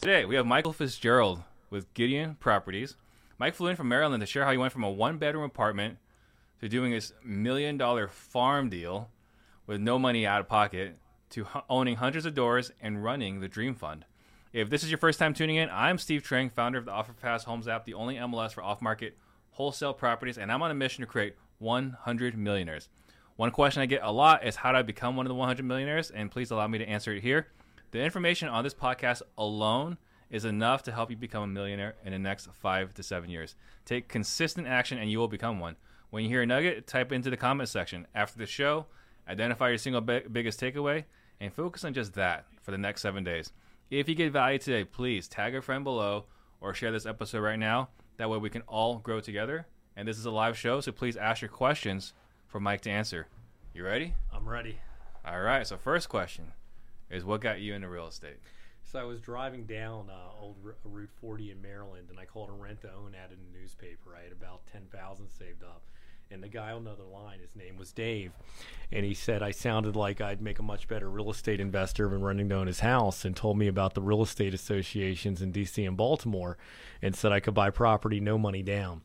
Today, we have Michael Fitzgerald with Gideon Properties. Mike flew in from Maryland to share how he went from a one bedroom apartment to doing this million dollar farm deal with no money out of pocket to owning hundreds of doors and running the Dream Fund. If this is your first time tuning in, I'm Steve Trang, founder of the OfferFast Homes app, the only MLS for off market wholesale properties, and I'm on a mission to create 100 millionaires. One question I get a lot is how do I become one of the 100 millionaires? And please allow me to answer it here. The information on this podcast alone is enough to help you become a millionaire in the next five to seven years. Take consistent action and you will become one. When you hear a nugget, type into the comment section. After the show, identify your single bi- biggest takeaway and focus on just that for the next seven days. If you get value today, please tag a friend below or share this episode right now. That way we can all grow together. And this is a live show, so please ask your questions for Mike to answer. You ready? I'm ready. All right. So first question is what got you into real estate? So I was driving down uh, old R- Route 40 in Maryland, and I called a rent to own ad in the newspaper. I had about 10,000 saved up. And the guy on the other line, his name was Dave, and he said I sounded like I'd make a much better real estate investor than running to own his house, and told me about the real estate associations in D.C. and Baltimore, and said I could buy property no money down.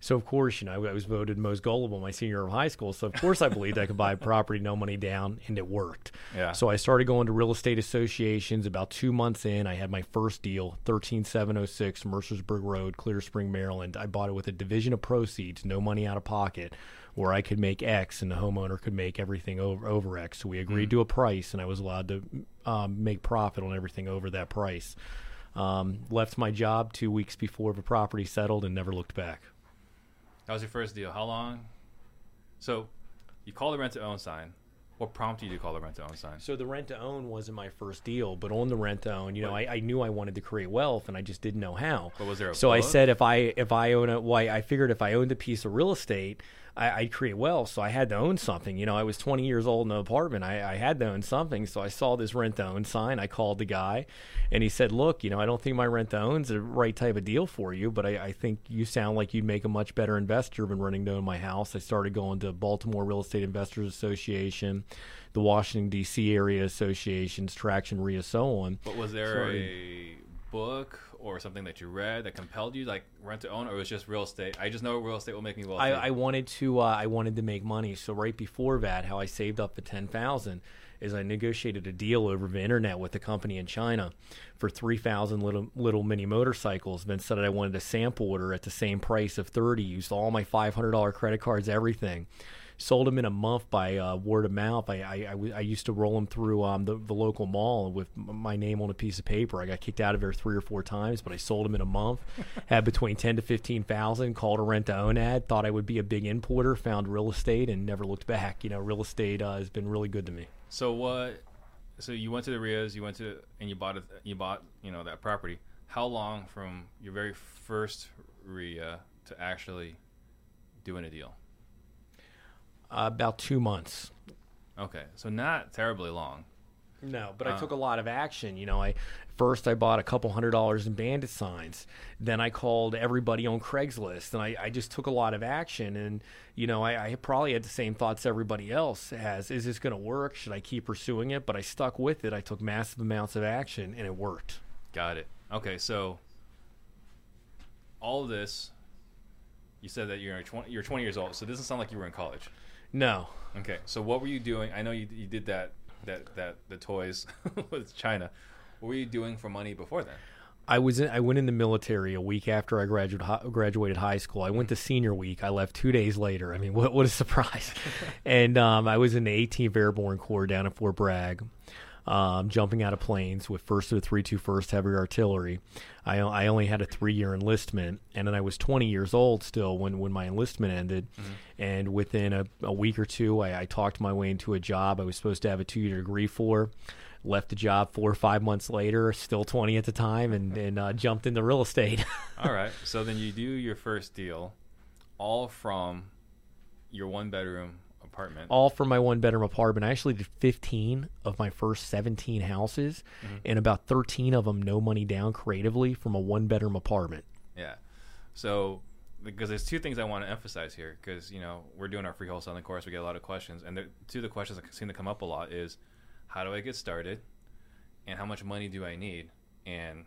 So of course, you know, I was voted most gullible my senior year of high school. So of course, I believed I could buy property no money down, and it worked. Yeah. So I started going to real estate associations. About two months in, I had my first deal, thirteen seven zero six Mercersburg Road, Clear Spring, Maryland. I bought it with a division of proceeds, no money out of pocket, where I could make X and the homeowner could make everything over over X. So we agreed to a price, and I was allowed to um, make profit on everything over that price. Um, left my job two weeks before the property settled and never looked back. That was your first deal. How long? So, you call the rent to own sign. What prompted you to call the rent to own sign? So the rent to own wasn't my first deal, but on the rent to own, you know, I, I knew I wanted to create wealth, and I just didn't know how. But was there so I said if I if I own a, why I figured if I owned a piece of real estate, I, I'd create wealth. So I had to own something. You know, I was 20 years old in an apartment. I, I had to own something. So I saw this rent to own sign. I called the guy, and he said, "Look, you know, I don't think my rent to own's the right type of deal for you, but I, I think you sound like you'd make a much better investor than running to own my house." I started going to Baltimore Real Estate Investors Association, the Washington D.C. area associations, Traction REIA, so on. But was there Sorry. a book or something that you read that compelled you, like rent to own, or it was just real estate? I just know real estate will make me wealthy. I, I wanted to uh, I wanted to make money. So right before that, how I saved up the ten thousand is I negotiated a deal over the internet with a company in China for three thousand little little mini motorcycles. Then said I wanted a sample order at the same price of thirty. Used all my five hundred dollar credit cards, everything. Sold them in a month by uh, word of mouth. I, I, I, w- I used to roll them through um, the, the local mall with m- my name on a piece of paper. I got kicked out of there three or four times, but I sold them in a month. Had between ten to fifteen thousand. Called a rent to own ad. Thought I would be a big importer. Found real estate and never looked back. You know, real estate uh, has been really good to me. so what? So you went to the REIAs, you went to and you bought it. You bought you know that property. How long from your very first REIA to actually doing a deal? Uh, about two months. Okay, so not terribly long. No, but I Uh. took a lot of action. You know, I first I bought a couple hundred dollars in bandit signs. Then I called everybody on Craigslist, and I, I just took a lot of action. And you know, I, I probably had the same thoughts everybody else has: Is this going to work? Should I keep pursuing it? But I stuck with it. I took massive amounts of action, and it worked. Got it. Okay, so all of this, you said that you're 20, you're 20 years old, so it doesn't sound like you were in college. No, Okay, so what were you doing? I know you, you did that that that the toys with China. What were you doing for money before then? I was in, I went in the military a week after I graduated graduated high school. I went to senior week. I left two days later. I mean, what what a surprise! and um, I was in the 18th Airborne Corps down in Fort Bragg, um, jumping out of planes with First of the 321st Heavy Artillery. I, I only had a three year enlistment, and then I was 20 years old still when when my enlistment ended. And within a, a week or two, I, I talked my way into a job I was supposed to have a two year degree for left the job four or five months later, still 20 at the time, and, and uh, jumped into real estate. All right, so then you do your first deal, all from your one bedroom apartment. All from my one bedroom apartment. I actually did 15 of my first 17 houses, mm-hmm. and about 13 of them no money down creatively from a one bedroom apartment. Yeah. So, because there's two things I want to emphasize here, because you know we're doing our free wholesaling course, we get a lot of questions, and the two of the questions that seem to come up a lot is, how do I get started, and how much money do I need, and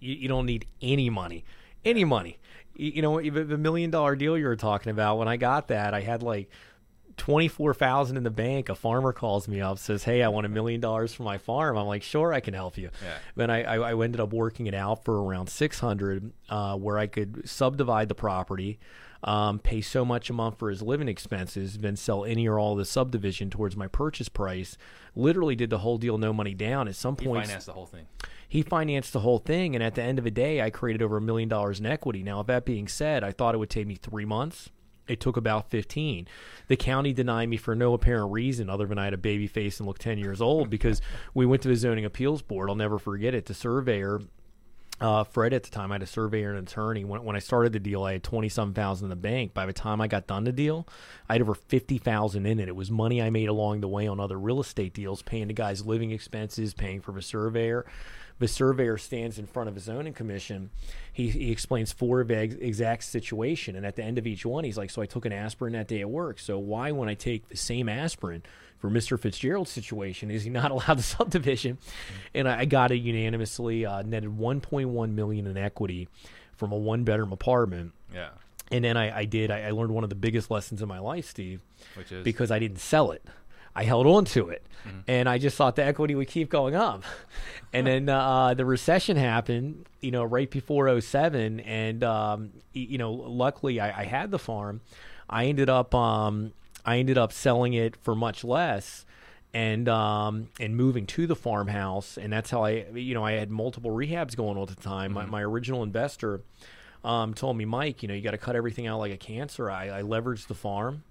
You, you don't need any money, any money. You, know, the million dollar deal you were talking about. When I got that, I had like twenty four thousand in the bank. A farmer calls me up, says, "Hey, I want a million dollars for my farm." I'm like, "Sure, I can help you." Yeah. Then I, I, I ended up working it out for around six hundred, uh, where I could subdivide the property. Um, pay so much a month for his living expenses, then sell any or all of the subdivision towards my purchase price. Literally did the whole deal, no money down. At some point, He financed the whole thing. he financed the whole thing, and at the end of the day, I created over a million dollars in equity. Now, with that being said, I thought it would take me three months. It took about 15. The county denied me for no apparent reason other than I had a baby face and looked 10 years old because we went to the zoning appeals board. I'll never forget it. The surveyor, uh, Fred at the time, I had a surveyor and an attorney. When, when I started the deal, I had 20 some thousand in the bank. By the time I got done the deal, I had over 50,000 in it. It was money I made along the way on other real estate deals, paying the guy's living expenses, paying for the surveyor. The surveyor stands in front of his zoning commission. He, he explains four of the ex- exact situation, and at the end of each one, he's like, "So I took an aspirin that day at work. So why, when I take the same aspirin for Mr. Fitzgerald's situation, is he not allowed the subdivision?" And I, I got it unanimously. Uh, netted 1.1 million in equity from a one-bedroom apartment. Yeah. And then I, I did. I, I learned one of the biggest lessons in my life, Steve Which is because I didn't sell it. I held on to it, and I just thought the equity would keep going up. and then uh, the recession happened, you know, right before 07. and um, you know, luckily I, I had the farm. I ended up um, I ended up selling it for much less. And um, and moving to the farmhouse, and that's how I, you know, I had multiple rehabs going on at the time. My, my original investor um, told me, Mike, you know, you got to cut everything out like a cancer. I, I leveraged the farm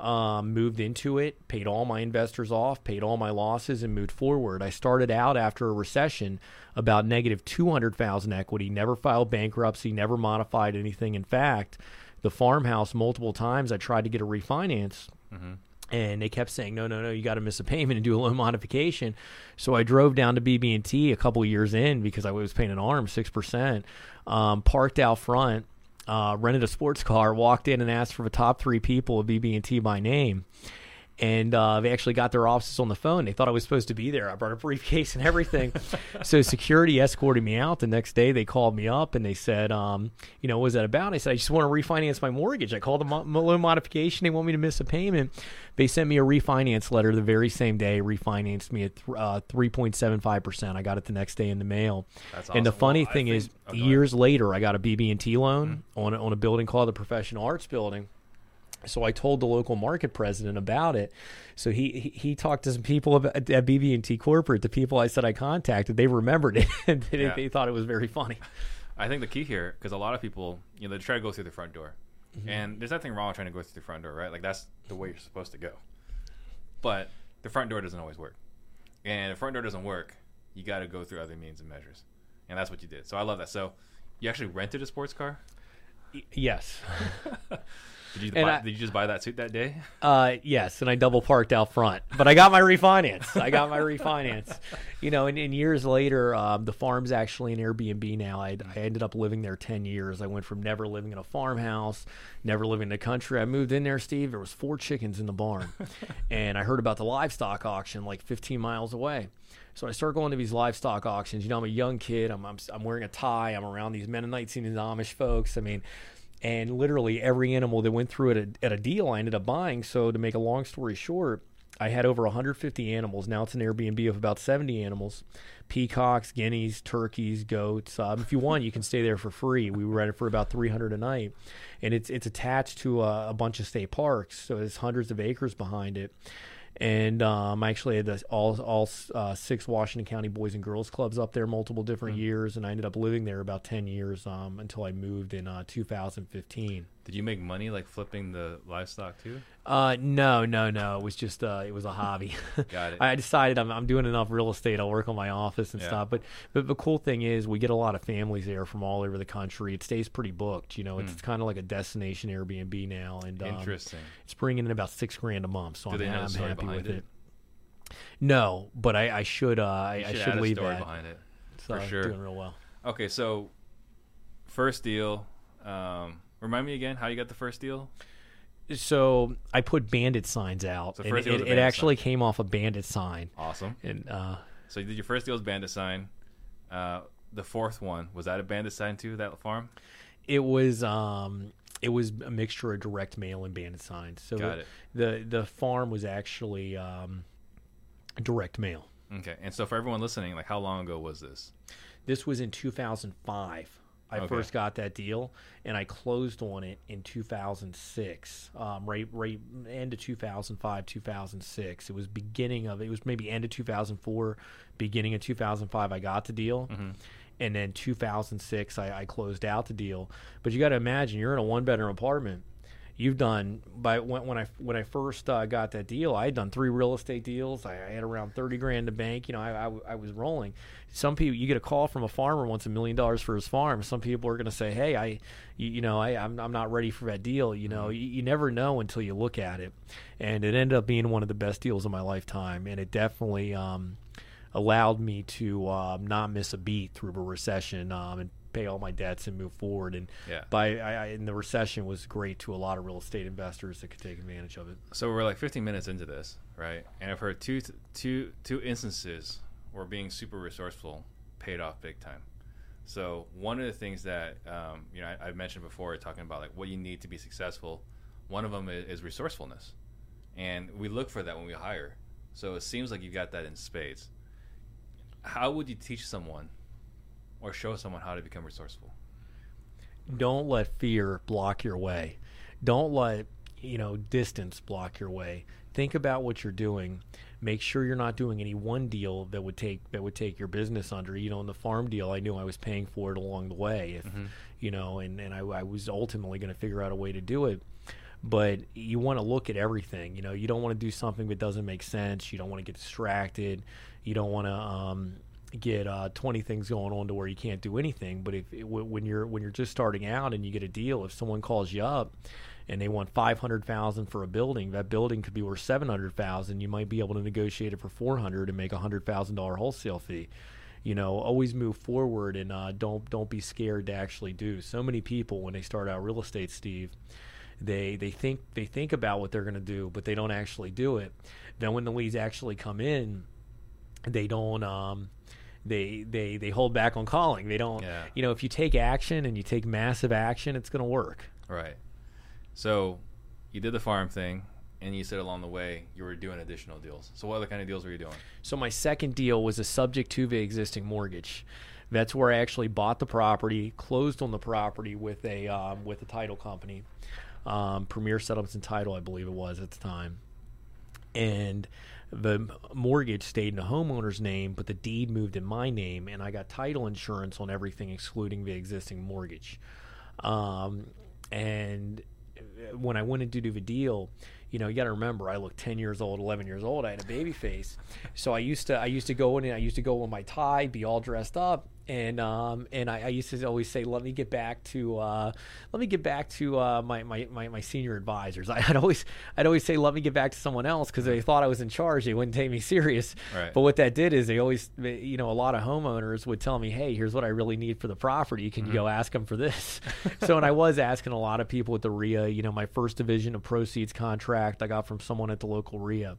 um, moved into it, paid all my investors off, paid all my losses, and moved forward. I started out after a recession about negative 200,000 equity, never filed bankruptcy, never modified anything. In fact, the farmhouse multiple times I tried to get a refinance. And they kept saying, no, no, no, you got to miss a payment and do a loan modification. So I drove down to BB&T a couple years in because I was paying an arm, 6%, um, parked out front, uh, rented a sports car, walked in and asked for the top three people of BB&T by name. And uh, they actually got their offices on the phone. They thought I was supposed to be there. I brought a briefcase and everything. so security escorted me out. The next day, they called me up and they said, um, "You know, what was that about?" I said, "I just want to refinance my mortgage." I called them mo- loan modification. They want me to miss a payment. They sent me a refinance letter the very same day. Refinanced me at th- uh, three point seven five percent. I got it the next day in the mail. That's And the funny Well, thing think- is, oh, ahead. years later, I got a BB&T loan on a, on a building called the Professional Arts Building. So I told the local market president about it. So he he, he talked to some people about, at BB&T corporate. The people I said I contacted, they remembered it and they, Yeah. they thought it was very funny. I think the key here, because a lot of people, you know, they try to go through the front door, Mm-hmm. and there's nothing wrong with trying to go through the front door, right? Like that's the way you're supposed to go. But the front door doesn't always work, and if the front door doesn't work, you got to go through other means and measures, and that's what you did. So I love that. So you actually rented a sports car. Y- Yes, Did you buy, I- did you just buy that suit that day? uh, yes, and I double parked out front, but I got my refinance. I got my refinance. You know, and, and years later, um, the farm's actually an Airbnb now. I, I ended up living there ten years. I went from never living in a farmhouse, never living in the country. I moved in there, Steve. There was four chickens in the barn, and I heard about the livestock auction like 15 miles away. So I start going to these livestock auctions. You know, I'm a young kid. I'm, I'm I'm wearing a tie. I'm around these Mennonites and these Amish folks. I mean, and literally every animal that went through it at, at a deal, I ended up buying. So to make a long story short, I had over 150 animals. Now it's an Airbnb of about 70 animals: peacocks, guineas, turkeys, goats. Um, if you want, you can stay there for free. We rent it for about 300 a night, and it's it's attached to a, a bunch of state parks, so there's hundreds of acres behind it. And um, I actually had the, all all uh, six Washington County Boys and Girls Clubs up there multiple different years, and I ended up living there about 10 years um, until I moved in uh, 2015. Did you make money like flipping the livestock too? Uh, no, no, no. It was just uh, it was a hobby. Got it. I decided I'm, I'm doing enough real estate. I'll work on my office and Yeah. stuff. But but the cool thing is we get a lot of families there from all over the country. It stays pretty booked. You know, it's, kind of like a destination Airbnb now, and um, Interesting. it's bringing in about six grand a month. So Do I'm, I'm happy with it? it. No, but I, I should uh, I, You I should should leave story that. behind it. So for sure. doing real well. Okay, so first deal. Um, remind me again how you got the first deal. So I put bandit signs out. So and first it, was a it bandit actually came off a bandit sign, Awesome. and uh, So you did your first deal as bandit sign. Uh, the fourth one was that a bandit sign too? That farm? It was um, it was a mixture of direct mail and bandit signs. So Got the, it. the the farm was actually um, direct mail. Okay. And so for everyone listening, like how long ago was this? This was in 2005. I Okay. first got that deal, and I closed on it in 2006. Um, right, right, end of 2005, 2006. It was beginning of it was maybe end of 2004, beginning of 2005. I got the deal, and then 2006 I, I closed out the deal. But you got to imagine you're in a one bedroom apartment. You've done by when, when I when I first uh, got that deal, I had done three real estate deals. I, I had around thirty grand in the bank. You know, I, I, I was rolling. Some people, you get a call from a farmer wants a million dollars for his farm. Some people are going to say, "Hey, I, you, you know, I, I'm, I'm not ready for that deal." You know, you, you never know until you look at it, and it ended up being one of the best deals of my lifetime, and it definitely um, allowed me to um, not miss a beat through a recession um, and pay all my debts and move forward. And Yeah. by I, I, and the recession was great to a lot of real estate investors that could take advantage of it. So we're like 15 minutes into this, right? And I've heard two two two instances where being super resourceful paid off big time. So one of the things that um, you know I, I've mentioned before, talking about like what you need to be successful. One of them is, is resourcefulness, and we look for that when we hire. So it seems like you got that in spades. How would you teach someone or show someone how to become resourceful? don't let fear block your way. Don't let you know distance block your way. Think about what you're doing. Make sure you're not doing any one deal that would take that would take your business under. You know, in the farm deal, I knew I was paying for it along the way. If you know, and and I, I was ultimately going to figure out a way to do it. But you want to look at everything. You know, you don't want to do something that doesn't make sense. You don't want to get distracted. You don't want to um, get uh, 20 things going on to where you can't do anything. But if when you're when you're just starting out and you get a deal, if someone calls you up and they want 500,000 for a building, that building could be worth 700,000. You might be able to negotiate it for 400 and make a hundred thousand dollar wholesale fee. You know, always move forward and uh, don't don't be scared to actually do. So many people when they start out real estate, Steve, they they think they think about what they're going to do, but they don't actually do it. Then when the leads actually come in, they don't um they they they hold back on calling. They don't Yeah. you know, if you take action and you take massive action, it's going to work. Right. So you did the farm thing, and you said along the way you were doing additional deals. So what other kind of deals were you doing? So my second deal was a subject to the existing mortgage. That's where I actually bought the property, closed on the property with a um, with a title company, um, Premier Settlements and Title, I believe it was at the time, and the mortgage stayed in the homeowner's name, but the deed moved in my name, and I got title insurance on everything excluding the existing mortgage. Um, and when I went in to do the deal, you know, you got to remember, I looked ten years old, eleven years old. I had a baby face, so I used to, I used to go in and I used to go with my tie, be all dressed up, and um, and I, I used to always say, let me get back to, uh, let me get back to uh, my, my, my my senior advisors. I'd always, I'd always say, let me get back to someone else because they thought I was in charge. They wouldn't take me serious. Right. But what that did is they always, you know, a lot of homeowners would tell me, hey, here's what I really need for the property. Can you go ask them for this? so, and I was asking a lot of people at the REIA, you know, my first division of proceeds contract I got from someone at the local REIA.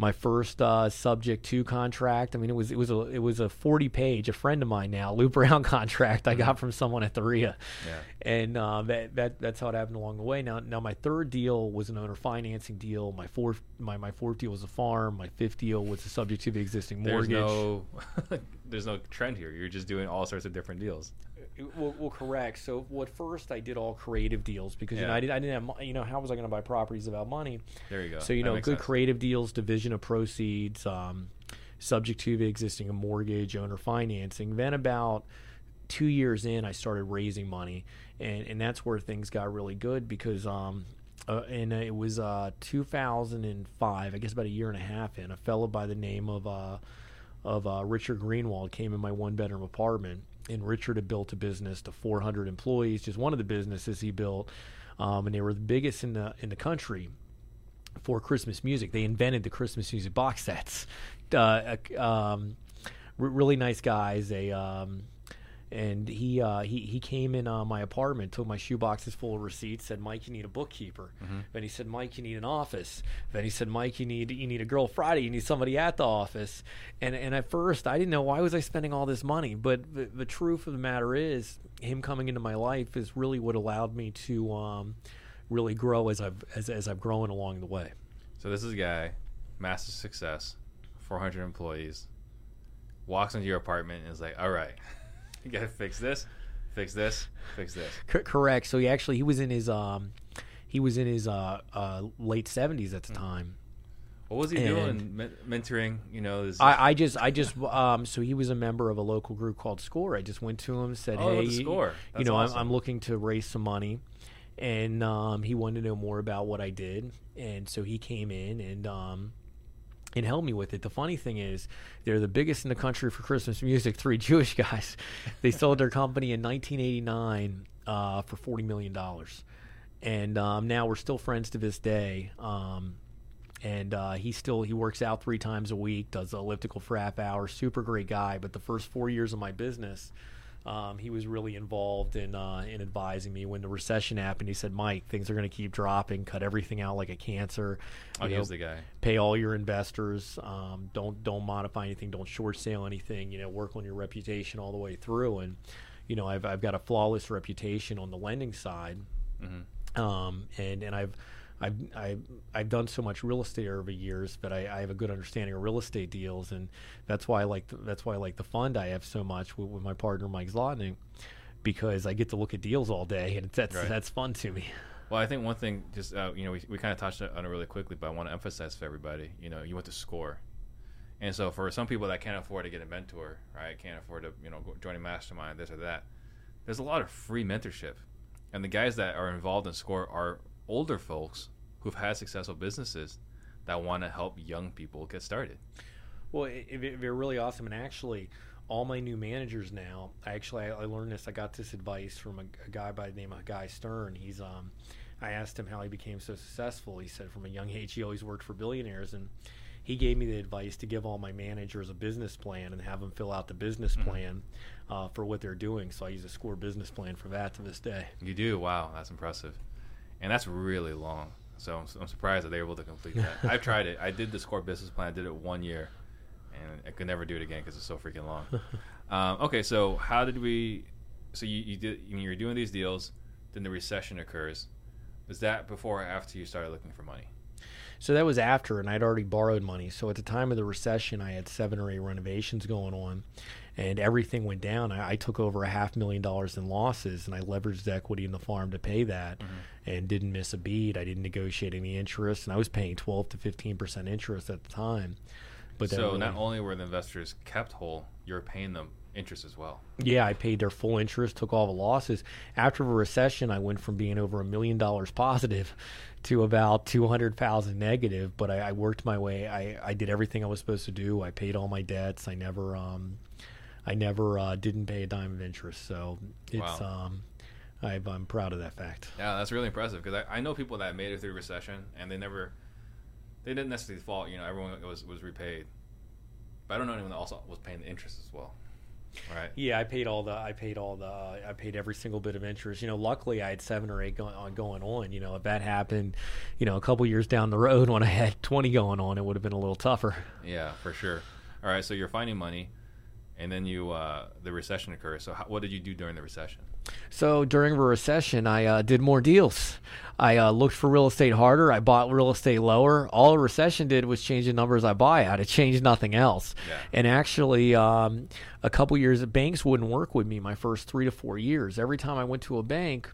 My first uh, subject to contract. I mean, it was it was a it was a forty page. A friend of mine now, Lou Brown contract. I got from someone at the REIA, Yeah. and uh, that that that's how it happened along the way. Now now my third deal was an owner financing deal. My fourth my my fourth deal was a farm. My fifth deal was a subject to the existing mortgage. There's no, there's no trend here. You're just doing all sorts of different deals. Well, well, correct. So, well, at first I did all creative deals because you know I, did, I didn't have you know how was I going to buy properties without money? There you go. So you That know, good sense. creative deals, division of proceeds, um, subject to the existing mortgage, owner financing. Then about two years in, I started raising money, and and that's where things got really good because um, uh, and it was uh 2005, I guess about a year and a half in, a fellow by the name of uh of uh, Richard Greenwald came in my one bedroom apartment, and Richard had built a business to 400 employees, just one of the businesses he built, um, and they were the biggest in the in the country for Christmas music. They invented the Christmas music box sets. Uh, um, r- really nice guys. They um, and he uh, he he came in uh, my apartment, took my shoe boxes full of receipts, said, "Mike, you need a bookkeeper." Then he said, "Mike, you need an office." Then he said, "Mike, you need you need a girl Friday. You need somebody at the office." And and at first, I didn't know why was I spending all this money, but the, the truth of the matter is, him coming into my life is really what allowed me to um, really grow as I've as, as I've grown along the way. So this is a guy, massive success, 400 employees, walks into your apartment and is like, "All right, you gotta fix this, fix this, fix this." C- correct. So he actually he was in his um he was in his uh, uh late seventies at the time. What was he And- doing? Men- mentoring, you know, this. I, I just I just um so he was a member of a local group called Score. I just went to him said, Oh, hey, Score. you know awesome. I'm, I'm looking to raise some money, and um he wanted to know more about what I did, and so he came in and um. And helped me with it. The funny thing is, they're the biggest in the country for Christmas music. Three Jewish guys. They sold their company in 1989 uh, for 40 million dollars, and um, now we're still friends to this day. Um, and uh, he still he works out three times a week, does elliptical for half hour. Super great guy. But the first four years of my business, um, he was really involved in uh, in advising me when the recession happened. He said, "Mike, things are going to keep dropping. Cut everything out like a cancer. oh, You he know, was the guy. pay all your investors. Um, don't don't modify anything. Don't short sale anything. You know, work on your reputation all the way through. And you know, I've I've got a flawless reputation on the lending side, Mm-hmm. um, and and I've. I've, I've, I've done so much real estate over the years that I, I have a good understanding of real estate deals, and that's why I like the, that's why I like the fund I have so much with, with my partner Mike Zlotnick, because I get to look at deals all day, and that's Right. that's fun to me. Well, I think one thing, just uh, you know, we, we kind of touched on it really quickly, but I want to emphasize for everybody, you know, you went to score, and so for some people that can't afford to get a mentor, right, can't afford to, you know, join a mastermind, this or that, there's a lot of free mentorship, and the guys that are involved in score are older folks who've had successful businesses that want to help young people get started. Well, it, it, they're really awesome, and actually, all my new managers now. I actually I, I learned this. I got this advice from a, a guy by the name of Guy Stern. He's um, I asked him how he became so successful. He said from a young age he always worked for billionaires, and he gave me the advice to give all my managers a business plan and have them fill out the business plan uh, for what they're doing. So I use a score business plan for that to this day. You do, wow, that's impressive, and that's really long. So I'm, I'm surprised that they were able to complete that. I've tried it. I did the score business plan. I did it one year, and I could never do it again because it's so freaking long. um, okay, so how did we? So you, you did you, you were doing these deals, then the recession occurs. Was that before or after you started looking for money? So that was after, and I'd already borrowed money. So at the time of the recession, I had seven or eight renovations going on, and everything went down. I, I took over a half million dollars in losses, and I leveraged the equity in the farm to pay that, and didn't miss a beat. I didn't negotiate any interest, and I was paying twelve to fifteen percent interest at the time. But so really- not only were the investors kept whole, you're paying them interest as well. Yeah, I paid their full interest, took all the losses. After the recession, I went from being over a million dollars positive to about two hundred thousand negative. But I, I worked my way. I, I did everything I was supposed to do. I paid all my debts. I never um, I never uh, didn't pay a dime of interest. So it's Wow. um, I, I'm proud of that fact. Yeah, that's really impressive because I, I know people that made it through recession and they never, they didn't necessarily fault. You know, everyone was was repaid, but I don't know anyone that also was paying the interest as well. Right. Yeah, I paid all the. I paid all the. I paid every single bit of interest. You know, luckily I had seven or eight going on. Going on. You know, if that happened, you know, a couple years down the road when I had twenty going on, it would have been a little tougher. Yeah, for sure. All right, so you're finding money, and then you uh, the recession occurs. So how, what did you do during the recession? So during the recession, I uh, did more deals. I uh, looked for real estate harder. I bought real estate lower. All the recession did was change the numbers I buy at. It changed nothing else. Yeah. And actually, um, a couple years, banks wouldn't work with me my first three to four years. Every time I went to a bank,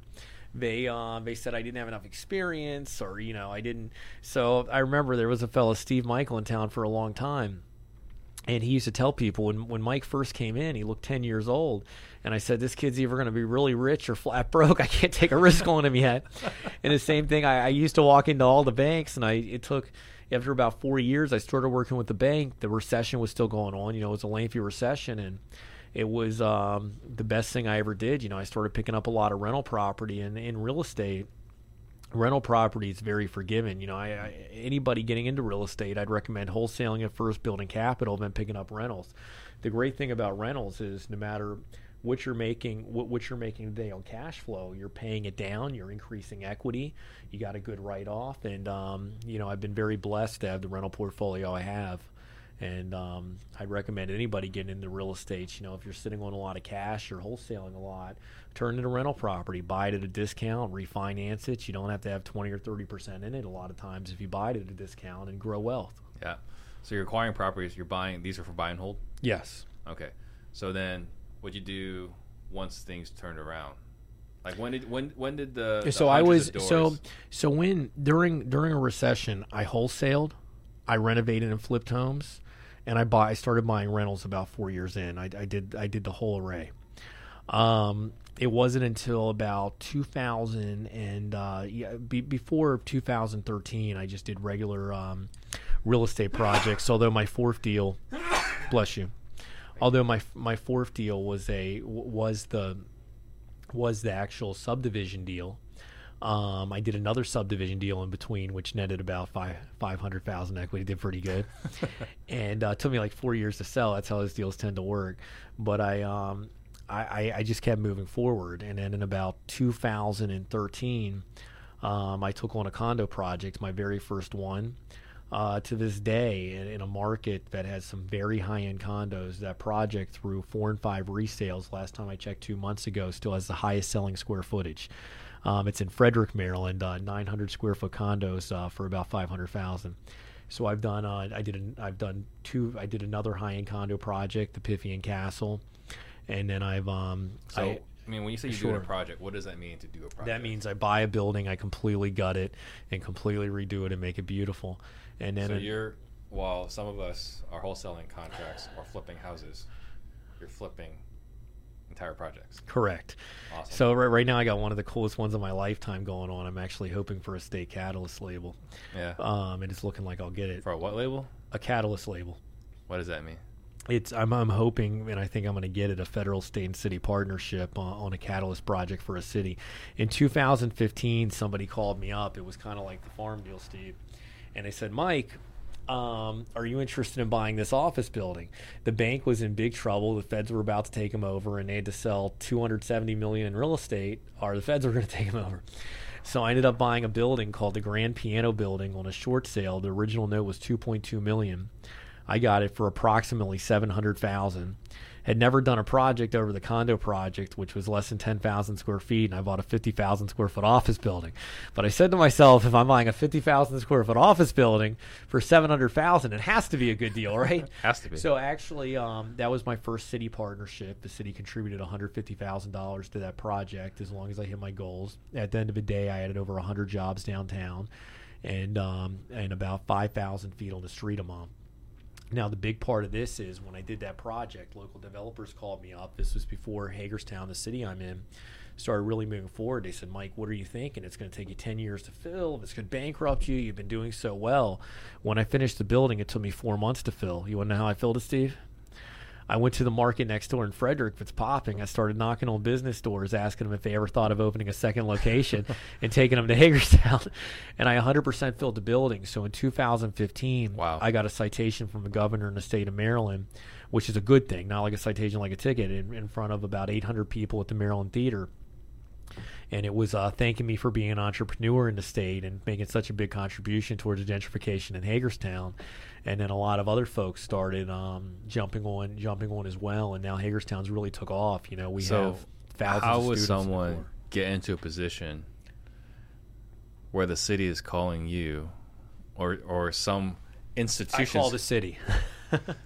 they uh, they said I didn't have enough experience, or you know, I didn't. So I remember there was a fellow Steve Michael in town for a long time and he used to tell people when, when Mike first came in, he looked 10 years old. And I said, This kid's either going to be really rich or flat broke. I can't take a risk on him yet. and the same thing, I, I used to walk into all the banks, and I it took, after about four years, I started working with the bank. The recession was still going on. You know, it was a lengthy recession, and it was um, the best thing I ever did. You know, I started picking up a lot of rental property and in real estate rental property is very forgiving. You know, I, I, anybody getting into real estate, I'd recommend wholesaling at first, building capital, then picking up rentals. The great thing about rentals is no matter what you're making what, what you're making today on cash flow you're paying it down you're increasing equity you got a good write off and um, you know i've been very blessed to have the rental portfolio i have and um, I'd recommend anybody getting into real estate. You know, if you're sitting on a lot of cash or wholesaling a lot, turn it a rental property, buy it at a discount, refinance it. You don't have to have 20 or 30 percent in it. A lot of times, if you buy it at a discount and grow wealth. Yeah. So you're acquiring properties. You're buying. These are for buy and hold. Yes. Okay. So then, what would you do once things turned around? Like when did when when did the, the so I was so so when during during a recession I wholesaled, I renovated and flipped homes, and I bought I started buying rentals about four years in. I, I did I did the whole array. Um, it wasn't until about 2000 and uh, yeah, be, before 2013 I just did regular um, real estate projects. Although my fourth deal, bless you. Although my my fourth deal was a was the was the actual subdivision deal. Um, I did another subdivision deal in between, which netted about five five hundred thousand equity. Did pretty good, and uh, took me like four years to sell. That's how those deals tend to work. But I, um, I, I, just kept moving forward, and then in about 2013, um, I took on a condo project, my very first one. Uh, to this day, in, in a market that has some very high-end condos, that project through four and five resales. Last time I checked, two months ago, still has the highest selling square footage. Um, it's in Frederick, Maryland, uh, 900 square foot condos uh, for about 500,000. So I've done, uh, I did, an, I've done two. I did another high end condo project, the Pythian Castle, and then I've, um, So I, I, mean, when you say you do Sure. a project, what does that mean to do a project? that means I buy a building, I completely gut it, and completely redo it and make it beautiful. And then so you're while some of us are wholesaling contracts or flipping houses, you're flipping entire projects. correct. Awesome. So right, right now I got one of the coolest ones of my lifetime going on. I'm actually hoping for a state catalyst label, yeah. um, and it's looking like I'll get it. For a what label? A catalyst label. What does that mean? It's I'm I'm hoping and I think I'm going to get it a federal state and city partnership on, on a catalyst project for a city. In 2015, somebody called me up. It was kind of like the farm deal, Steve, and they said, Mike. Um, are you interested in buying this office building? The bank was in big trouble. The feds were about to take them over, and they had to sell 270 million in real estate, or the feds were going to take them over. So I ended up buying a building called the Grand Piano Building on a short sale. The original note was 2.2 million. I got it for approximately 700,000. Had never done a project over the condo project, which was less than 10,000 square feet, and I bought a 50,000 square foot office building. But I said to myself, if I'm buying a 50,000 square foot office building for 700,000, it has to be a good deal, right? Has to be. So actually, um, that was my first city partnership. The city contributed one hundred fifty thousand dollars to that project as long as I hit my goals. At the end of the day, I added over hundred jobs downtown, and um, and about five thousand feet on the street a month. Now the big part of this is when I did that project, local developers called me up. This was before Hagerstown, the city I'm in, started really moving forward. They said, "Mike, what are you thinking? It's going to take you 10 years to fill. This could bankrupt you. You've been doing so well." When I finished the building, it took me 4 months to fill. You want to know how I filled it, Steve? I went to the market next door in Frederick. It's popping, I started knocking on business doors, asking them if they ever thought of opening a second location and taking them to Hagerstown. And I 100% filled the building. So in 2015, Wow. I got a citation from the governor in the state of Maryland, which is a good thing, not like a citation like a ticket, in, in front of about 800 people at the Maryland Theater. And it was uh, thanking me for being an entrepreneur in the state and making such a big contribution towards gentrification in Hagerstown. And then a lot of other folks started um, jumping on, jumping on as well. And now Hagerstown's really took off. You know, we so have thousands. how of would students on the someone floor. get into a position where the city is calling you, or or some I institution? call the city.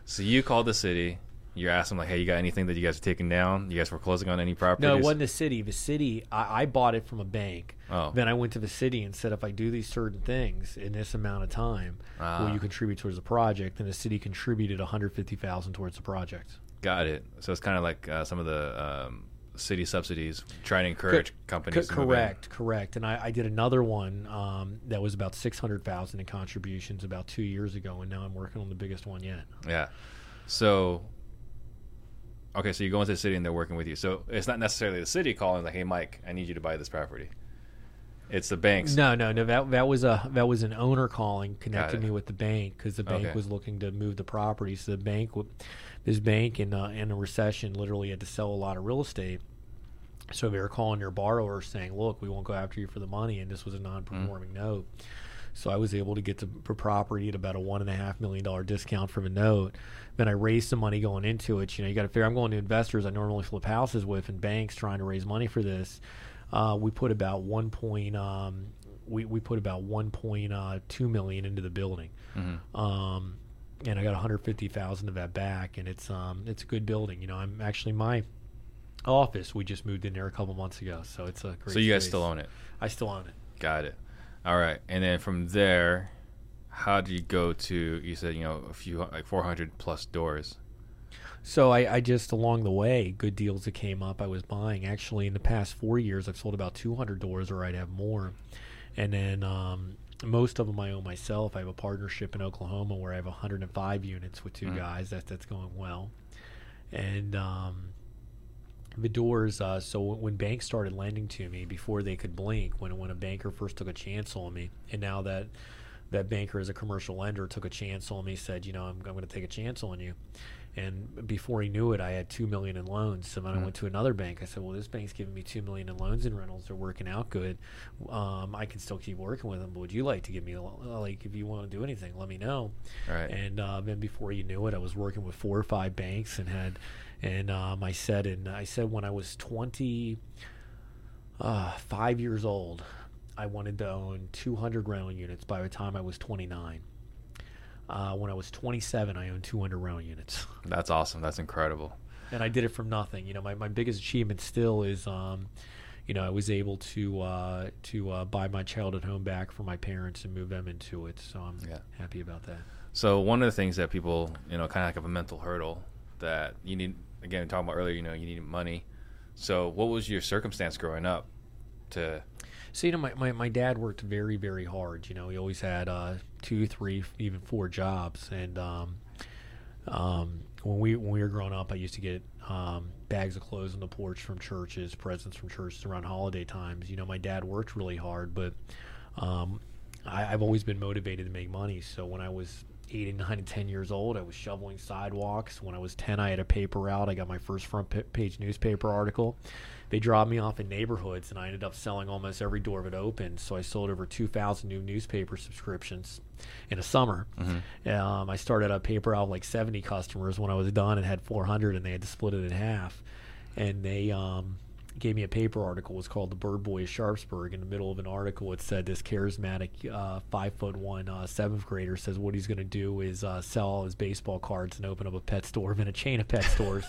So you call the city. You asked them like, "Hey, you got anything that you guys are taking down? You guys were closing on any properties?" No, it wasn't the city. The city, I, I bought it from a bank. Oh. Then I went to the city and said, if I do these certain things in this amount of time, Ah. will you contribute towards the project? And the city contributed 150000 towards the project. Got it. So it's kind of like uh, some of the um, city subsidies, trying to encourage companies. Co- to move in. correct, correct. And I, I did another one um, that was about 600000 in contributions about two years ago, and now I'm working on the biggest one yet. Yeah. So, okay, so you go into the city and they're working with you. So it's not necessarily the city calling like, "Hey, Mike, I need you to buy this property." It's the banks. No, no, no. That that was a that was an owner calling, connected it. me with the bank because the bank Okay. was looking to move the property. So the bank, this bank in uh, in a recession, literally had to sell a lot of real estate. So they were calling your borrowers saying, "Look, we won't go after you for the money," and this was a non-performing note. So I was able to get the property at about a one and a half million dollar discount from a note. Then I raised some money going into it. You know, you got to figure. I'm going to investors I normally flip houses with and banks trying to raise money for this. Uh, we put about one point. Um, we we put about one point uh, two million into the building. Um, and I got 150,000 of that back, and it's um it's a good building. You know, I'm actually my office. We just moved in there a couple months ago, so it's a great. So you guys space. still own it. I still own it. Got it. All right. And then from there, how do you go to? You said you know a few like 400 plus doors. So I, I just along the way, good deals that came up, I was buying. Actually, in the past four years, I've sold about 200 doors, or I'd have more. And then um, most of them I own myself. I have a partnership in Oklahoma where I have 105 units with two Mhm. guys. That that's going well. And um, the doors. Uh, so when banks started lending to me before they could blink, when when a banker first took a chance on me, and now that that banker as a commercial lender took a chance on me, said, you know, I'm, I'm going to take a chance on you. And before he knew it, I had two million in loans. So then I Mhm. went to another bank. I said, "Well, this bank's giving me two million in loans and rentals. They're working out good. Um, I can still keep working with them. But would you like to give me a like if you want to do anything, let me know." All right. And uh, then before you knew it, I was working with four or five banks and had, and um, I said, and I said when I was 25 uh, years old, I wanted to own 200 rental units by the time I was 29. Uh, when I was 27, I owned 200 rental units. That's awesome. That's incredible. and I did it from nothing. You know, my, my biggest achievement still is, um, you know, I was able to uh, to uh, buy my childhood home back for my parents and move them into it. So I'm Yeah. happy about that. So one of the things that people, you know, kind of like have a mental hurdle that you need. Again, talking about earlier, you know, you need money. So what was your circumstance growing up? To So you know, my, my, my dad worked very very hard. You know, he always had uh, two, three, even four jobs. And um, um, when we when we were growing up, I used to get um, bags of clothes on the porch from churches, presents from churches around holiday times. You know, my dad worked really hard, but um, I, I've always been motivated to make money. So when I was eight and nine and ten years old, I was shoveling sidewalks. When I was ten, I had a paper route. I got my first front page newspaper article. They dropped me off in neighborhoods, and I ended up selling almost every door that opened. So I sold over two thousand new newspaper subscriptions in a summer. Um, I started a paper out with like seventy customers. When I was done, and had four hundred, and they had to split it in half. And they um, gave me a paper article. It was called "The Bird Boy of Sharpsburg." In the middle of an article, it said this charismatic uh, five foot one uh, seventh grader says what he's going to do is uh, sell all his baseball cards and open up a pet store and a chain of pet stores.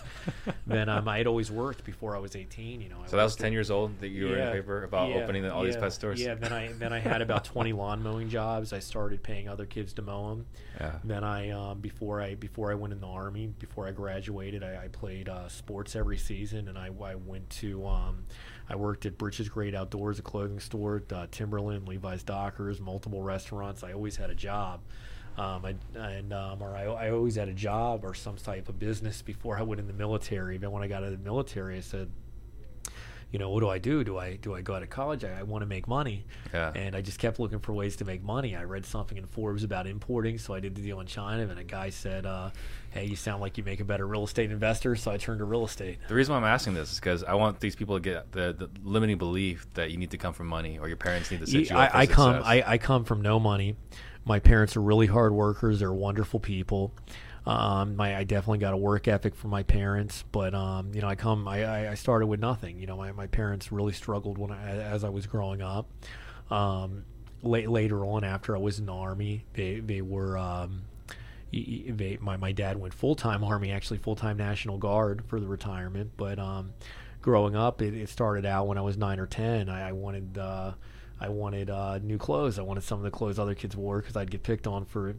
then um, I had always worked before I was eighteen. You know, I so that was ten years old that you were in yeah, the paper about yeah, opening all these pet stores. Yeah, then I then I had about twenty lawn mowing jobs. I started paying other kids to mow them. Yeah. Then I um, before I before I went in the army, before I graduated, I, I played uh, sports every season, and I, I went to um, I worked at Britches Great Outdoors, a clothing store, uh, Timberland, Levi's Dockers, multiple restaurants. I always had a job. Um, I, and um, or I, I always had a job or some type of business before I went in the military. Then when I got out of the military, I said, you know, what do I do? Do I do I go out of college? I, I want to make money, Yeah. and I just kept looking for ways to make money. I read something in Forbes about importing, so I did the deal in China. And a guy said, uh, "Hey, you sound like you make a better real estate investor." So I turned to real estate. The reason why I'm asking this is because I want these people to get the, the limiting belief that you need to come from money or your parents need to set you up I, I come. I, I come from no money. My parents are really hard workers. They're wonderful people. Um, my I definitely got a work ethic from my parents, but um, you know I come I, I, I started with nothing. You know my, my parents really struggled when I, as I was growing up. Um, late, later on, after I was in the army, they they were. Um, they, my, my dad went full time army, actually full time National Guard for the retirement. But um, growing up, it, it started out when I was nine or ten. I, I wanted uh, I wanted uh, new clothes. I wanted some of the clothes other kids wore because I'd get picked on for m-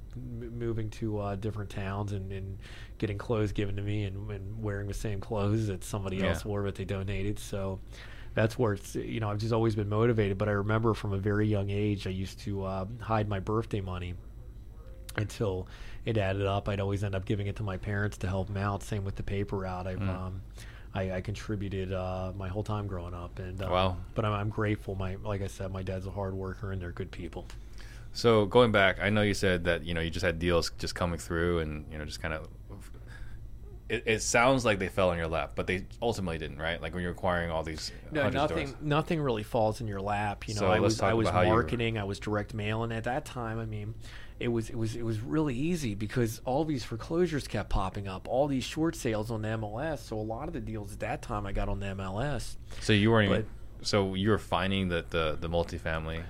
moving to uh, different towns and, and getting clothes given to me and, and wearing the same clothes that somebody Yeah. else wore, but they donated. So that's where it's you know I've just always been motivated. But I remember from a very young age, I used to uh, hide my birthday money until it added up. I'd always end up giving it to my parents to help them out. Same with the paper route. I've Mm. um, I, I contributed uh, my whole time growing up, and um, Wow. But I'm, I'm grateful. My like I said, my dad's a hard worker, and they're good people. So going back, I know you said that you know you just had deals just coming through, and you know just kind of. It, it sounds like they fell in your lap, but they ultimately didn't, right? Like when you're acquiring all these. No, nothing. stores. Nothing really falls in your lap. You know, So I was I was marketing. I was direct mail, and at that time, I mean, it was it was it was really easy because all these foreclosures kept popping up, all these short sales on the MLS. So a lot of the deals at that time I got on the MLS. So you weren't even. So you were finding that the the multifamily.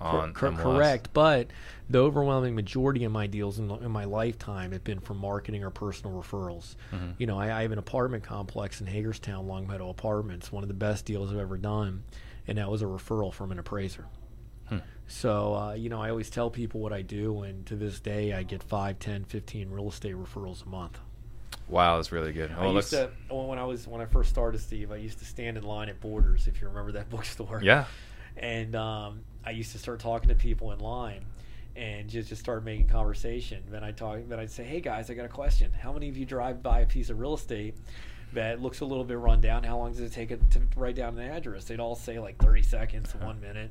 On Cor- MLS. correct, but the overwhelming majority of my deals in, in my lifetime have been from marketing or personal referrals. Mm-hmm. You know, I, I have an apartment complex in Hagerstown, Longmeadow Apartments, one of the best deals I've ever done, and that was a referral from an appraiser. So, uh, you know, I always tell people what I do, and to this day, I get 5, 10, 15 real estate referrals a month. Wow, that's really good. I used let's. to, when I was when I first started, Steve, I used to stand in line at Borders, if you remember that bookstore Yeah. and um, I used to start talking to people in line and just, just start making conversation. Then I talk, then I'd say, "Hey guys, I got a question. How many of you drive by a piece of real estate that looks a little bit run down? How long does it take it to write down an address?" They'd all say like 30 seconds, one minute.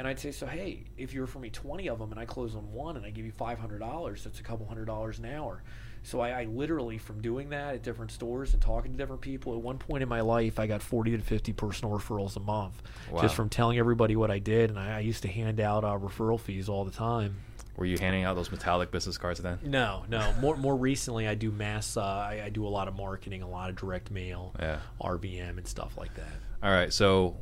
And I'd say, so hey, if you refer me 20 of them and I close on one and I give you $500, that's a couple hundred dollars an hour. So I, I literally, from doing that at different stores and talking to different people, at one point in my life, I got 40 to 50 personal referrals a month Wow. just from telling everybody what I did. And I, I used to hand out uh, referral fees all the time. Were you handing out those metallic business cards then? No, no. More more recently, I do mass. Uh, I, I do a lot of marketing, a lot of direct mail, Yeah. RVM, and stuff like that. All right. So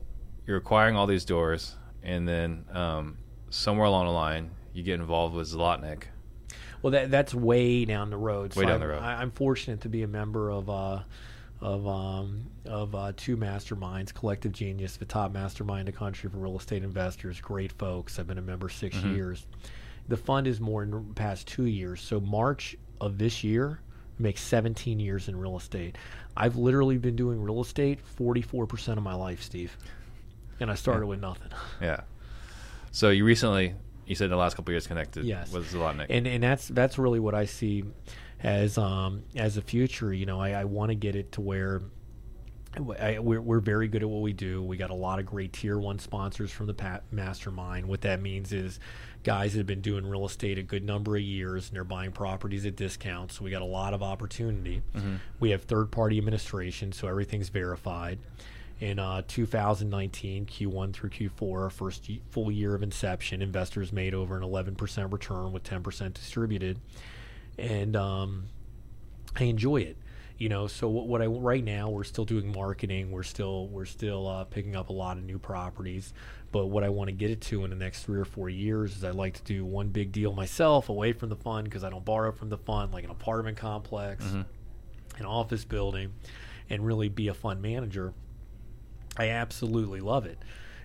you're acquiring all these doors, and then um, somewhere along the line, you get involved with Zlotnick. Well, that that's way down the road. Way down I'm, the road. I, I'm fortunate to be a member of uh, of um, of uh, two masterminds, Collective Genius, the top mastermind in the country for real estate investors. Great folks. I've been a member 6 Mm-hmm. years. The fund is more in the past two years. So March of this year makes 17 years in real estate. I've literally been doing real estate 44% of my life, Steve. And I started with nothing. Yeah. So you recently, you said in the last couple of years connected Yes. with Zlotnick. and and that's that's really what I see as um as a future. You know, I, I want to get it to where. I, we're, we're very good at what we do. We got a lot of great tier one sponsors from the pa- mastermind. What that means is guys that have been doing real estate a good number of years and they're buying properties at discounts. So we got a lot of opportunity. We have third party administration, so everything's verified. In uh, 2019, Q1 through Q4, first full year of inception, investors made over an 11% return with 10% distributed, and um, I enjoy it. You know, so what, what I right now we're still doing marketing. We're still we're still uh, picking up a lot of new properties. But what I want to get it to in the next three or four years is I'd like to do one big deal myself away from the fund because I don't borrow from the fund, like an apartment complex, an office building, and really be a fund manager. I absolutely love it.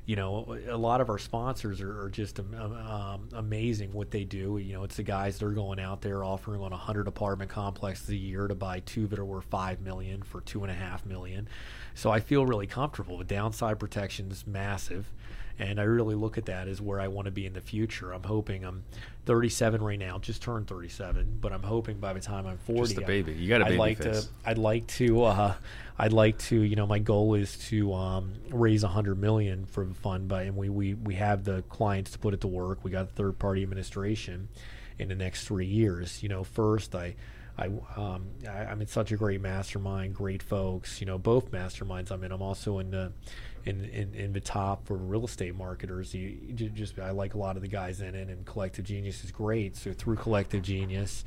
You know, a lot of our sponsors are, are just um, amazing what they do. You know, it's the guys that are going out there offering on a hundred apartment complexes a year to buy two that are worth five million for two and a half million. So I feel really comfortable. The downside protection is massive, and I really look at that as where I want to be in the future. I'm hoping I'm 37 right now, just turned 37, but I'm hoping by the time I'm 40, Just a baby. You got a I'd baby like face. to I'd like to uh, I'd like to you know my goal is to um, raise hundred million for the fund but and we, we we have the clients to put it to work. We got third party administration in the next three years. You know, first I. I, um, I, I'm in such a great mastermind, great folks. You know, both masterminds I'm in. I'm also in the in, in, in the top for real estate marketers. You, you just I like a lot of the guys in it, and Collective Genius is great. So through Collective Genius,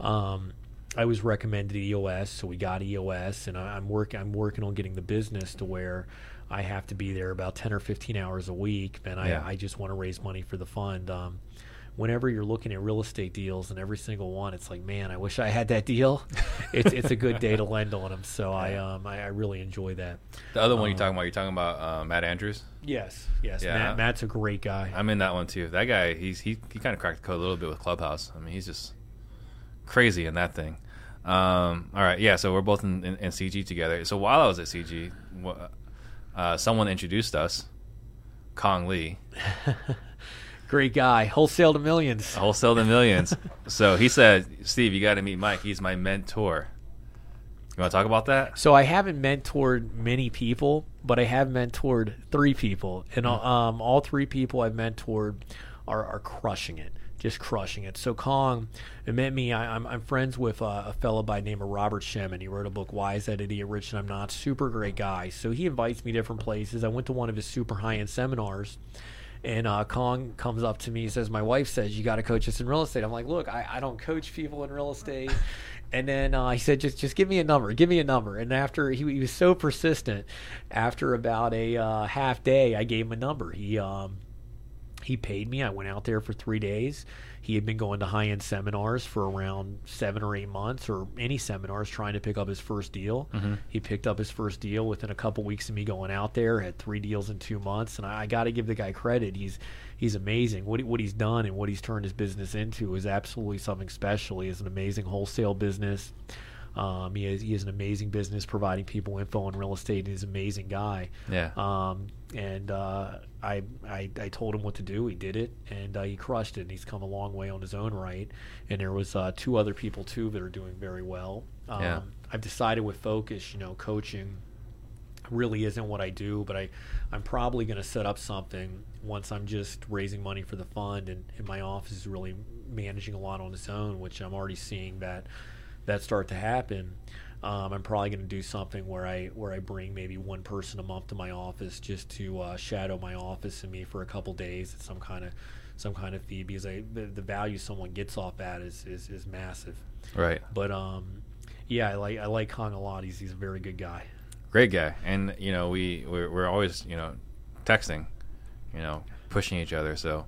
um, I was recommended EOS, so we got EOS, and I, I'm working. I'm working on getting the business to where I have to be there about ten or fifteen hours a week, and I, Yeah. I just want to raise money for the fund. Um, whenever you're looking at real estate deals, and every single one, it's like, man, I wish I had that deal. it's it's a good day to lend on them, so I um I, I really enjoy that. the other one you're um, talking about, you're talking about uh, Matt Andrews. Yes, yes, Yeah. Matt, Matt's a great guy. I'm in that one too. That guy, he's he, he kind of cracked the code a little bit with Clubhouse. I mean, he's just crazy in that thing. Um, all right, yeah. So we're both in, in, in CG together. So while I was at CG, uh, someone introduced us, Kong Lee, Great guy, wholesale to millions. wholesale to millions. so he said, "Steve, you got to meet Mike. He's my mentor." You want to talk about that? So I haven't mentored many people, but I have mentored three people, and Mm-hmm. um, all three people I've mentored are, are crushing it, just crushing it. So Kong, it met me. I, I'm, I'm friends with uh, a fellow by the name of Robert Shemin. He wrote a book, Why Is That Idiot Rich and I'm Not? Super great guy. So he invites me different places. I went to one of his super high end seminars. And uh, Kong comes up to me and says, My wife says you got to coach us in real estate. I'm like, Look, I, I don't coach people in real estate. And then uh, he said, just just give me a number, give me a number. And after he, he was so persistent, after about a uh, half day, I gave him a number. He um, he paid me. I went out there for three days. He had been going to high end seminars for around seven or eight months, or any seminars, trying to pick up his first deal. He picked up his first deal within a couple weeks of me going out there. Had three deals in two months, and I, I got to give the guy credit. He's he's amazing. What he, what he's done and what he's turned his business into is absolutely something special. He has an amazing wholesale business. Um, he, has, he has an amazing business providing people info on real estate. He's an amazing guy. Yeah. Um, and uh, I, I I told him what to do. He did it, and uh, he crushed it. And he's come a long way on his own right. And there was uh, two other people too that are doing very well. Um, Yeah. I've decided with focus, you know, coaching really isn't what I do, but I, I'm probably going to set up something once I'm just raising money for the fund and, and my office is really managing a lot on its own, which I'm already seeing that that start to happen. Um, I'm probably going to do something where I where I bring maybe one person a month to my office just to uh, shadow my office and me for a couple days at some kind of some kind of fee because I, the, the value someone gets off that is, is, is massive. Right. But um, yeah, I like I like Kong a lot. He's he's a very good guy. Great guy. And you know, we we're, we're always you know texting, you know, pushing each other. So,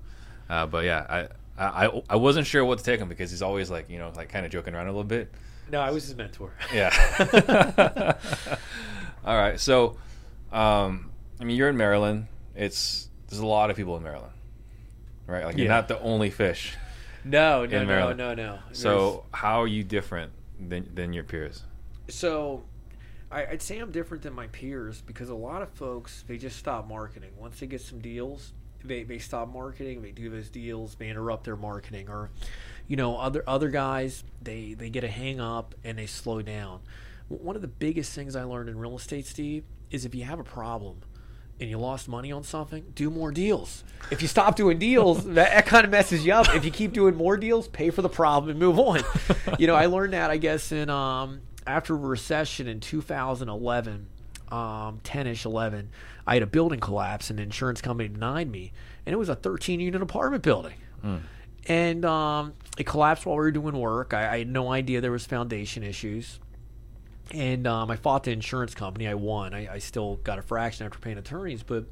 uh, but yeah, I, I I wasn't sure what to take him because he's always like you know like kind of joking around a little bit. No, I was his mentor. Yeah. All right. So, um, I mean, you're in Maryland. It's there's a lot of people in Maryland, right? Like you're Yeah. not the only fish. No, no, no, no, no. So, how are you different than than your peers? So I, I'd say I'm different than my peers because a lot of folks they just stop marketing once they get some deals. They, they stop marketing. They do those deals. They interrupt their marketing, or you know, other other guys they they get a hang up and they slow down. One of the biggest things I learned in real estate, Steve, is if you have a problem and you lost money on something, do more deals. If you stop doing deals, that, that kind of messes you up. If you keep doing more deals, pay for the problem and move on. you know, I learned that I guess in um, after a recession in 2011, um, 10ish 11, I had a building collapse and the insurance company denied me, and it was a 13 unit apartment building. And um, it collapsed while we were doing work. I, I had no idea there was foundation issues and um, I fought the insurance company. I won. I, I still got a fraction after paying attorneys, but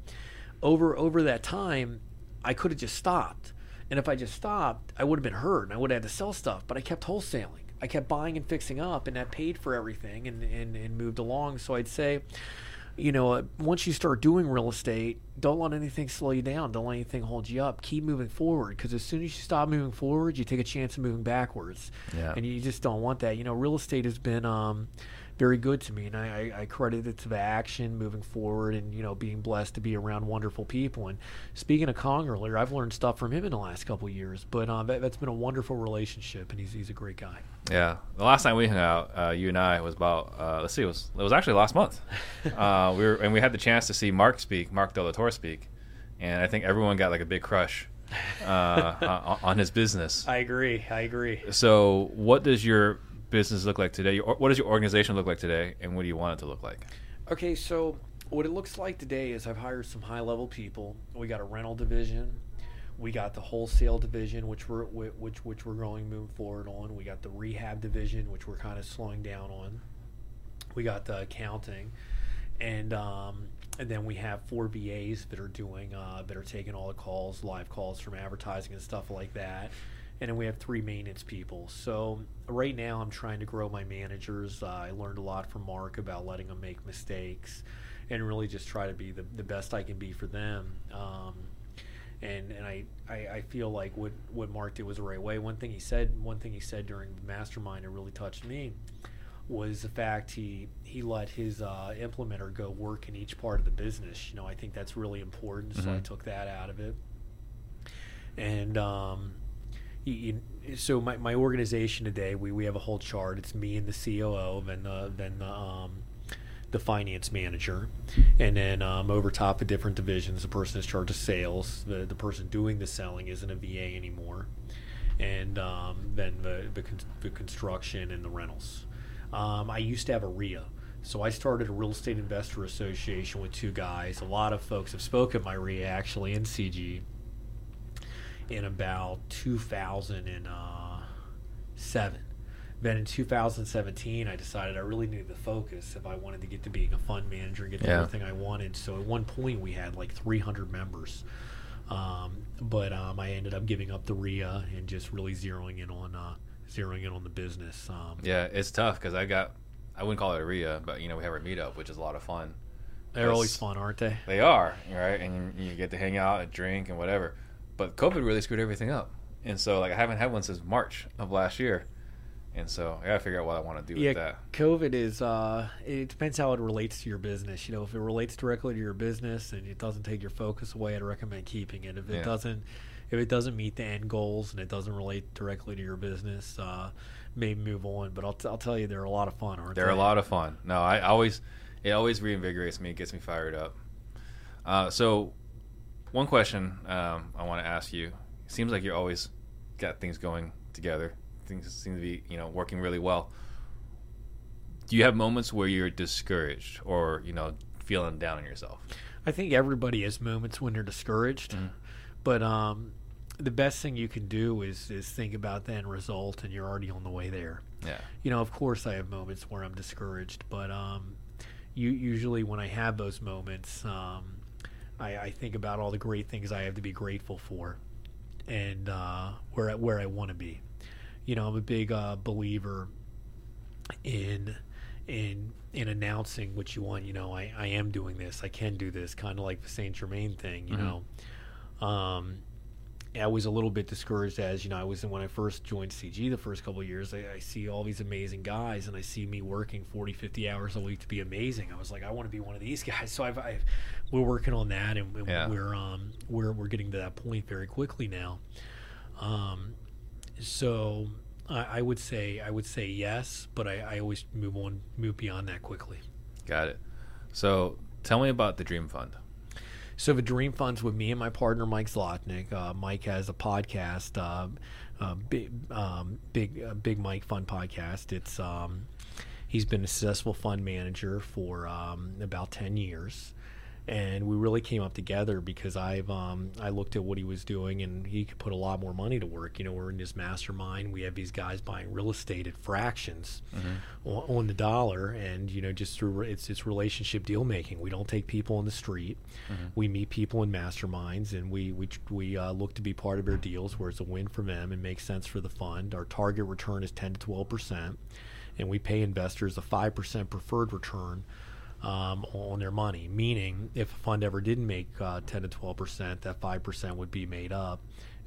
over over that time, I could have just stopped. And if I just stopped, I would have been hurt, and I would have had to sell stuff. But I kept wholesaling. I kept buying and fixing up, and that paid for everything, and and, and moved along. So I'd say, you know, uh, once you start doing real estate, don't let anything slow you down. Don't let anything hold you up. Keep moving forward, because as soon as you stop moving forward, you take a chance of moving backwards Yeah. and you just don't want that. You know, real estate has been um, very good to me, and I, I, I credit it to the action moving forward, and you know, being blessed to be around wonderful people. And speaking of Kong earlier, I've learned stuff from him in the last couple of years, but um, that, that's been a wonderful relationship, and he's he's a great guy. Yeah, the last time we hung out, uh, you and I was about uh, let's see, it was it was actually last month. uh, we were and we had the chance to see Mark speak, Mark Delatorre speak, and I think everyone got like a big crush uh, on, on his business. I agree. I agree. So, what does your business look like today? What does your organization look like today, and what do you want it to look like? Okay, so what it looks like today is I've hired some high level people. We got a rental division. We got the wholesale division, which we're which which we're going moving forward on. We got the rehab division, which we're kind of slowing down on. We got the accounting, and um, and then we have four VAs that are doing uh, that are taking all the calls, live calls from advertising and stuff like that. And then we have three maintenance people. So right now, I'm trying to grow my managers. Uh, I learned a lot from Mark about letting them make mistakes, and really just try to be the, the best I can be for them. Um, and and I, I, I feel like what, what Mark did was the right way. One thing he said, one thing he said during the mastermind that really touched me was the fact he he let his uh, implementer go work in each part of the business. You know, I think that's really important. So I Mhm. took that out of it, and um, so my, my organization today, we, we have a whole chart. It's me and the COO, then the then the um, the finance manager, and then um, over top of different divisions, the person is charged of sales. The the person doing the selling isn't a VA anymore, and um, then the, the con- the construction and the rentals. Um, I used to have a REIA. So I started a real estate investor association with two guys. A lot of folks have spoken my REIA actually in CG in about 2007. Then in 2017, I decided I really needed to focus if I wanted to get to being a fund manager and get to Yeah. everything I wanted. So at one point, we had like 300 members. Um, but um, I ended up giving up the REIA and just really zeroing in on uh, zeroing in on the business. Um, Yeah, it's tough because I got, I wouldn't call it a REIA, but you know we have our meetup, which is a lot of fun. They're always fun, aren't they? They are right, and you get to hang out and drink and whatever. But COVID really screwed everything up, and so like I haven't had one since March of last year, and so I gotta figure out what I want to do yeah, with that. COVID is. Uh, it depends how it relates to your business. You know, if it relates directly to your business and it doesn't take your focus away, I'd recommend keeping it. If it Yeah. doesn't, if it doesn't meet the end goals and it doesn't relate directly to your business, uh, maybe move on. But I'll, t- I'll tell you, they're a lot of fun, aren't They're they? a lot of fun. No, I always, it always reinvigorates me, it gets me fired up. Uh, so, one question um, I want to ask you: Seems like you're always got things going together. Things seem to be, you know, working really well. Do you have moments where you're discouraged or you know feeling down on yourself? I think everybody has moments when they're discouraged, Mhm. but um, the best thing you can do is is think about the end result, and you're already on the way there. Yeah. you know, of course, I have moments where I'm discouraged, but um, you, usually when I have those moments, um, I, I think about all the great things I have to be grateful for, and uh, where I- where I want to be. You know, I'm a big uh, believer in in in announcing what you want. You know, I, I am doing this. I can do this. Kind of like the Saint Germain thing. You Mhm. know. Um, I was a little bit discouraged as you know I was when I first joined CG the first couple of years I, I see all these amazing guys and I see me working 40 50 hours a week to be amazing I was like I want to be one of these guys so I've, I've we're working on that and, and Yeah. we're um we're we're getting to that point very quickly now um so I, I would say I would say yes but I, I always move on move beyond that quickly Got it. So, tell me about the Dream Fund. So the Dream Funds with me and my partner Mike Zlotnick. Uh, Mike has a podcast, uh, uh, big, um, big, uh, big Mike Fund podcast. It's um, he's been a successful fund manager for um, about ten years, and we really came up together because I've um, I looked at what he was doing and he could put a lot more money to work. You know, we're in this mastermind. We have these guys buying real estate at fractions on, on the dollar, and you know, just through it's it's relationship deal making. We don't take people on the street. We meet people in masterminds, and we we we uh, look to be part of their deals where it's a win for them and makes sense for the fund. Our target return is ten to twelve percent, and we pay investors a five percent preferred return. Um, on their money, meaning if a fund ever didn't make uh, 10 to 12 percent, that five percent would be made up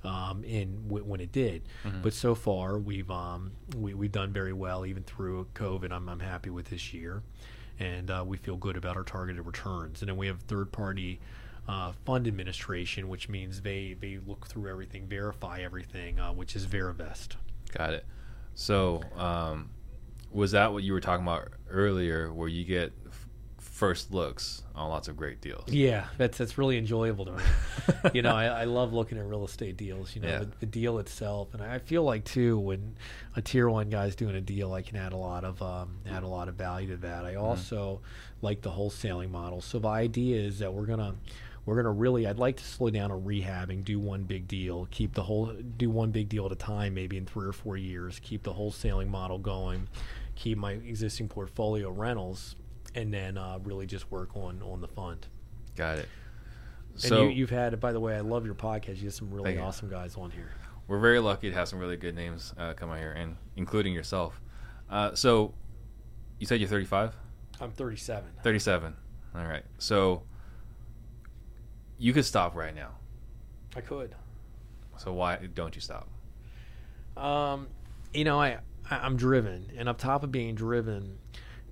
um, in w- when it did. But so far, we've um, we, we've done very well even through COVID. I'm, I'm happy with this year, and uh, we feel good about our targeted returns. And then we have third party. Uh, fund administration, which means they, they look through everything, verify everything, uh, which is Verivest. Got it. So, um, was that what you were talking about earlier, where you get first looks on lots of great deals? Yeah, that's that's really enjoyable to me. you know, I, I love looking at real estate deals. You know, Yeah. the, the deal itself, and I feel like too when a tier one guy's doing a deal, I can add a lot of um, add a lot of value to that. I also like the wholesaling model. So the idea is that we're gonna we're gonna really. I'd like to slow down on rehabbing, do one big deal, keep the whole do one big deal at a time, maybe in three or four years, keep the wholesaling model going, keep my existing portfolio rentals, and then uh, really just work on on the fund. Got it. And So you, you've had, by the way, I love your podcast. You have some really awesome guys on here. we're very lucky to have some really good names uh, come out here, and including yourself. Uh, so, you said you're 35, I'm 37. 37. All right. So, you could stop right now. I could. So why don't you stop? Um, you know, I, I I'm driven, and on top of being driven,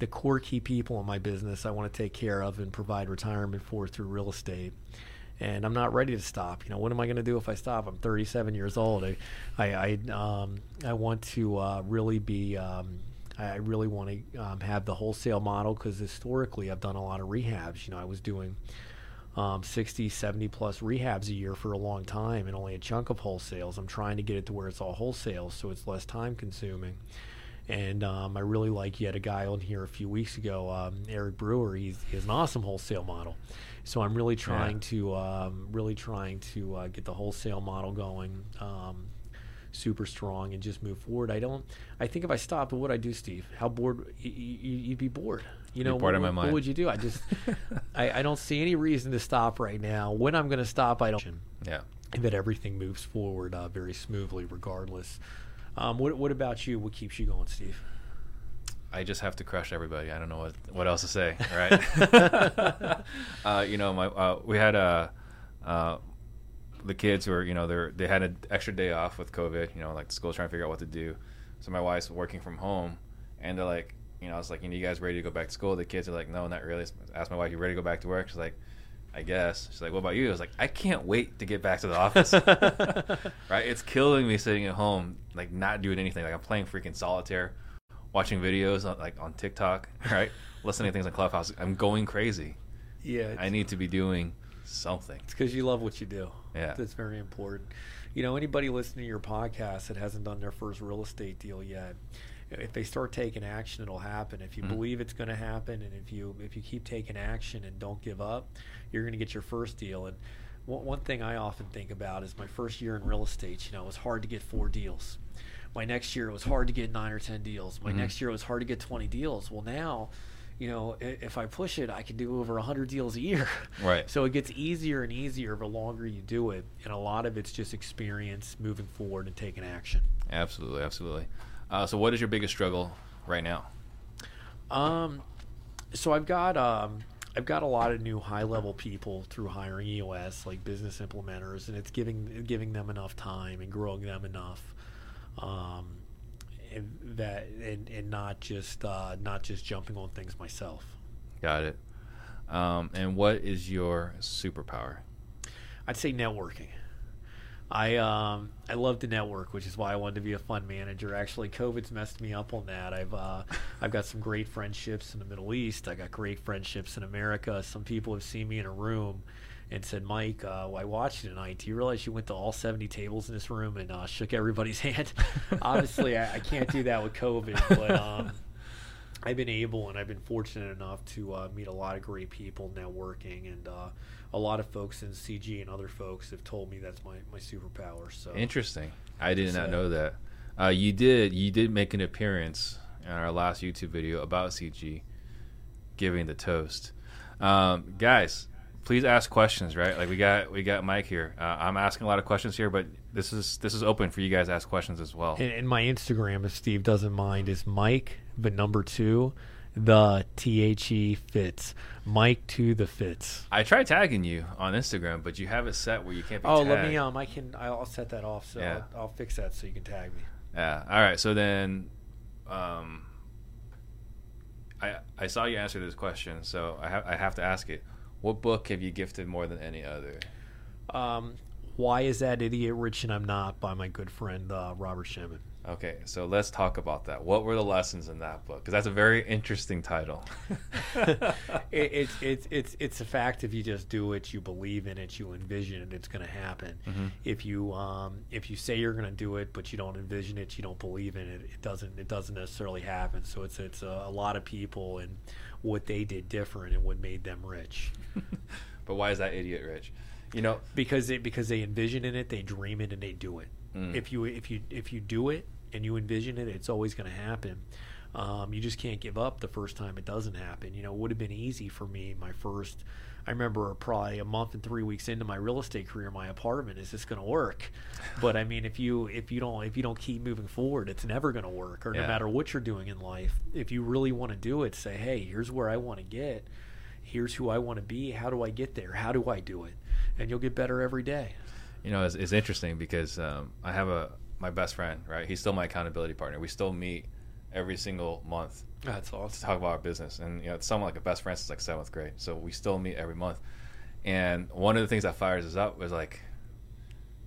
the core key people in my business I want to take care of and provide retirement for through real estate. and I'm not ready to stop. You know, what am I going to do if I stop? I'm 37 years old. I, I, I, um, I want to uh, really be. Um, I really want to um, have the wholesale model because historically I've done a lot of rehabs. You know, I was doing um, 60, 70 plus rehabs a year for a long time and only a chunk of wholesales. I'm trying to get it to where it's all wholesale so it's less time consuming. And um, I really like you had a guy on here a few weeks ago, um, Eric Brewer. He's, an awesome wholesale model. So I'm really trying yeah. to um, really trying to uh, get the wholesale model going um, super strong and just move forward. I don't. I think if I stopped, what would I do, Steve? How bored? You'd be bored. You know, what, what, would you do? I just, I, I don't see any reason to stop right now. When I'm going to stop, I don't. Yeah. That everything moves forward uh, very smoothly, regardless. Um, what What about you? What keeps you going, Steve? I just have to crush everybody. I don't know what what else to say. Right? uh, you know, my uh, we had a. Uh, the kids were, you know, they they had an extra day off with COVID. You know, like the school's trying to figure out what to do. So my wife's working from home, and they're like, you know, I was like, you know, you guys ready to go back to school? The kids are like, no, not really. I asked my wife, you ready to go back to work? She's like, I guess. She's like, what about you? I was like, I can't wait to get back to the office. right? It's killing me sitting at home, like not doing anything. Like I'm playing freaking solitaire, watching videos on, like on TikTok, right? Listening to things on Clubhouse. I'm going crazy. Yeah. I need to be doing something. It's because you love what you do. Yeah. That's very important. You know, anybody listening to your podcast that hasn't done their first real estate deal yet, if they start taking action, it'll happen. If you mm-hmm. believe it's going to happen, and if you if you keep taking action and don't give up, you're going to get your first deal. And one, one thing I often think about is my first year in real estate. You know, it was hard to get four deals. My next year it was hard to get nine or ten deals. My mm-hmm. next year it was hard to get twenty deals. Well, now you know, if I push it, I can do over 100 deals a year. Right. So it gets easier and easier the longer you do it. And a lot of it's just experience moving forward and taking action. Absolutely. Absolutely. Uh, so, what is your biggest struggle right now? Um, so I've got um, I've got a lot of new high level people through hiring EOS, like business implementers, and it's giving giving them enough time and growing them enough. Um, that and, and not just uh, not just jumping on things myself. Got it. Um, and what is your superpower? I'd say networking. I um, I love to network, which is why I wanted to be a fund manager. Actually, COVID's messed me up on that. I've uh, I've got some great friendships in the Middle East. I got great friendships in America. Some people have seen me in a room and said, Mike, uh, I watched you tonight. Do you realize you went to all 70 tables in this room and uh, shook everybody's hand? Obviously, I, I, can't do that with COVID, but um, I've been able and I've been fortunate enough to uh, meet a lot of great people networking and uh, a lot of folks in CG and other folks have told me that's my, my superpower. So Interesting. I did so, not know that. Uh, you did you did make an appearance in our last YouTube video about CG giving the toast. Um, guys, please ask questions. Right, like we got we got Mike here. Uh, I'm asking a lot of questions here, but this is this is open for you guys to ask questions as well. And, and my Instagram, if Steve doesn't mind, is Mike the number two the T H E fits. Mike to the fits. I tried tagging you on Instagram, but you have it set where you can't be. Oh, tagged. let me um, I can I'll set that off, so yeah. I'll, I'll, fix that so you can tag me. Yeah. All right. So then, um, I I saw you answer this question, so I have I have to ask it. What book have you gifted more than any other? Um, Why is that idiot rich and I'm not by my good friend uh, Robert Shemin. Okay, so let's talk about that. What were the lessons in that book? Because that's a very interesting title. it, it's it's it's it's a fact. If you just do it, you believe in it, you envision it, it's going to happen. Mm-hmm. If you um, if you say you're going to do it, but you don't envision it, you don't believe in it, it doesn't it doesn't necessarily happen. So it's it's a, a lot of people and what they did different and what made them rich. but why is that idiot rich? You know, because it because they envision in it, they dream it, and they do it. Mm. If you if you if you do it and you envision it, it's always going to happen. Um, you just can't give up the first time it doesn't happen. You know, it would have been easy for me my first. I remember probably a month and three weeks into my real estate career, my apartment is this going to work? But I mean, if you if you don't if you don't keep moving forward, it's never going to work. Or yeah. no matter what you're doing in life, if you really want to do it, say, hey, here's where I want to get. Here's who I want to be. How do I get there? How do I do it? And you'll get better every day. You know, it's, it's interesting because um, I have a my best friend, right? He's still my accountability partner. We still meet every single month. That's awesome. To talk about our business, and you know, it's someone like a best friend since like seventh grade, so we still meet every month. And one of the things that fires us up was like,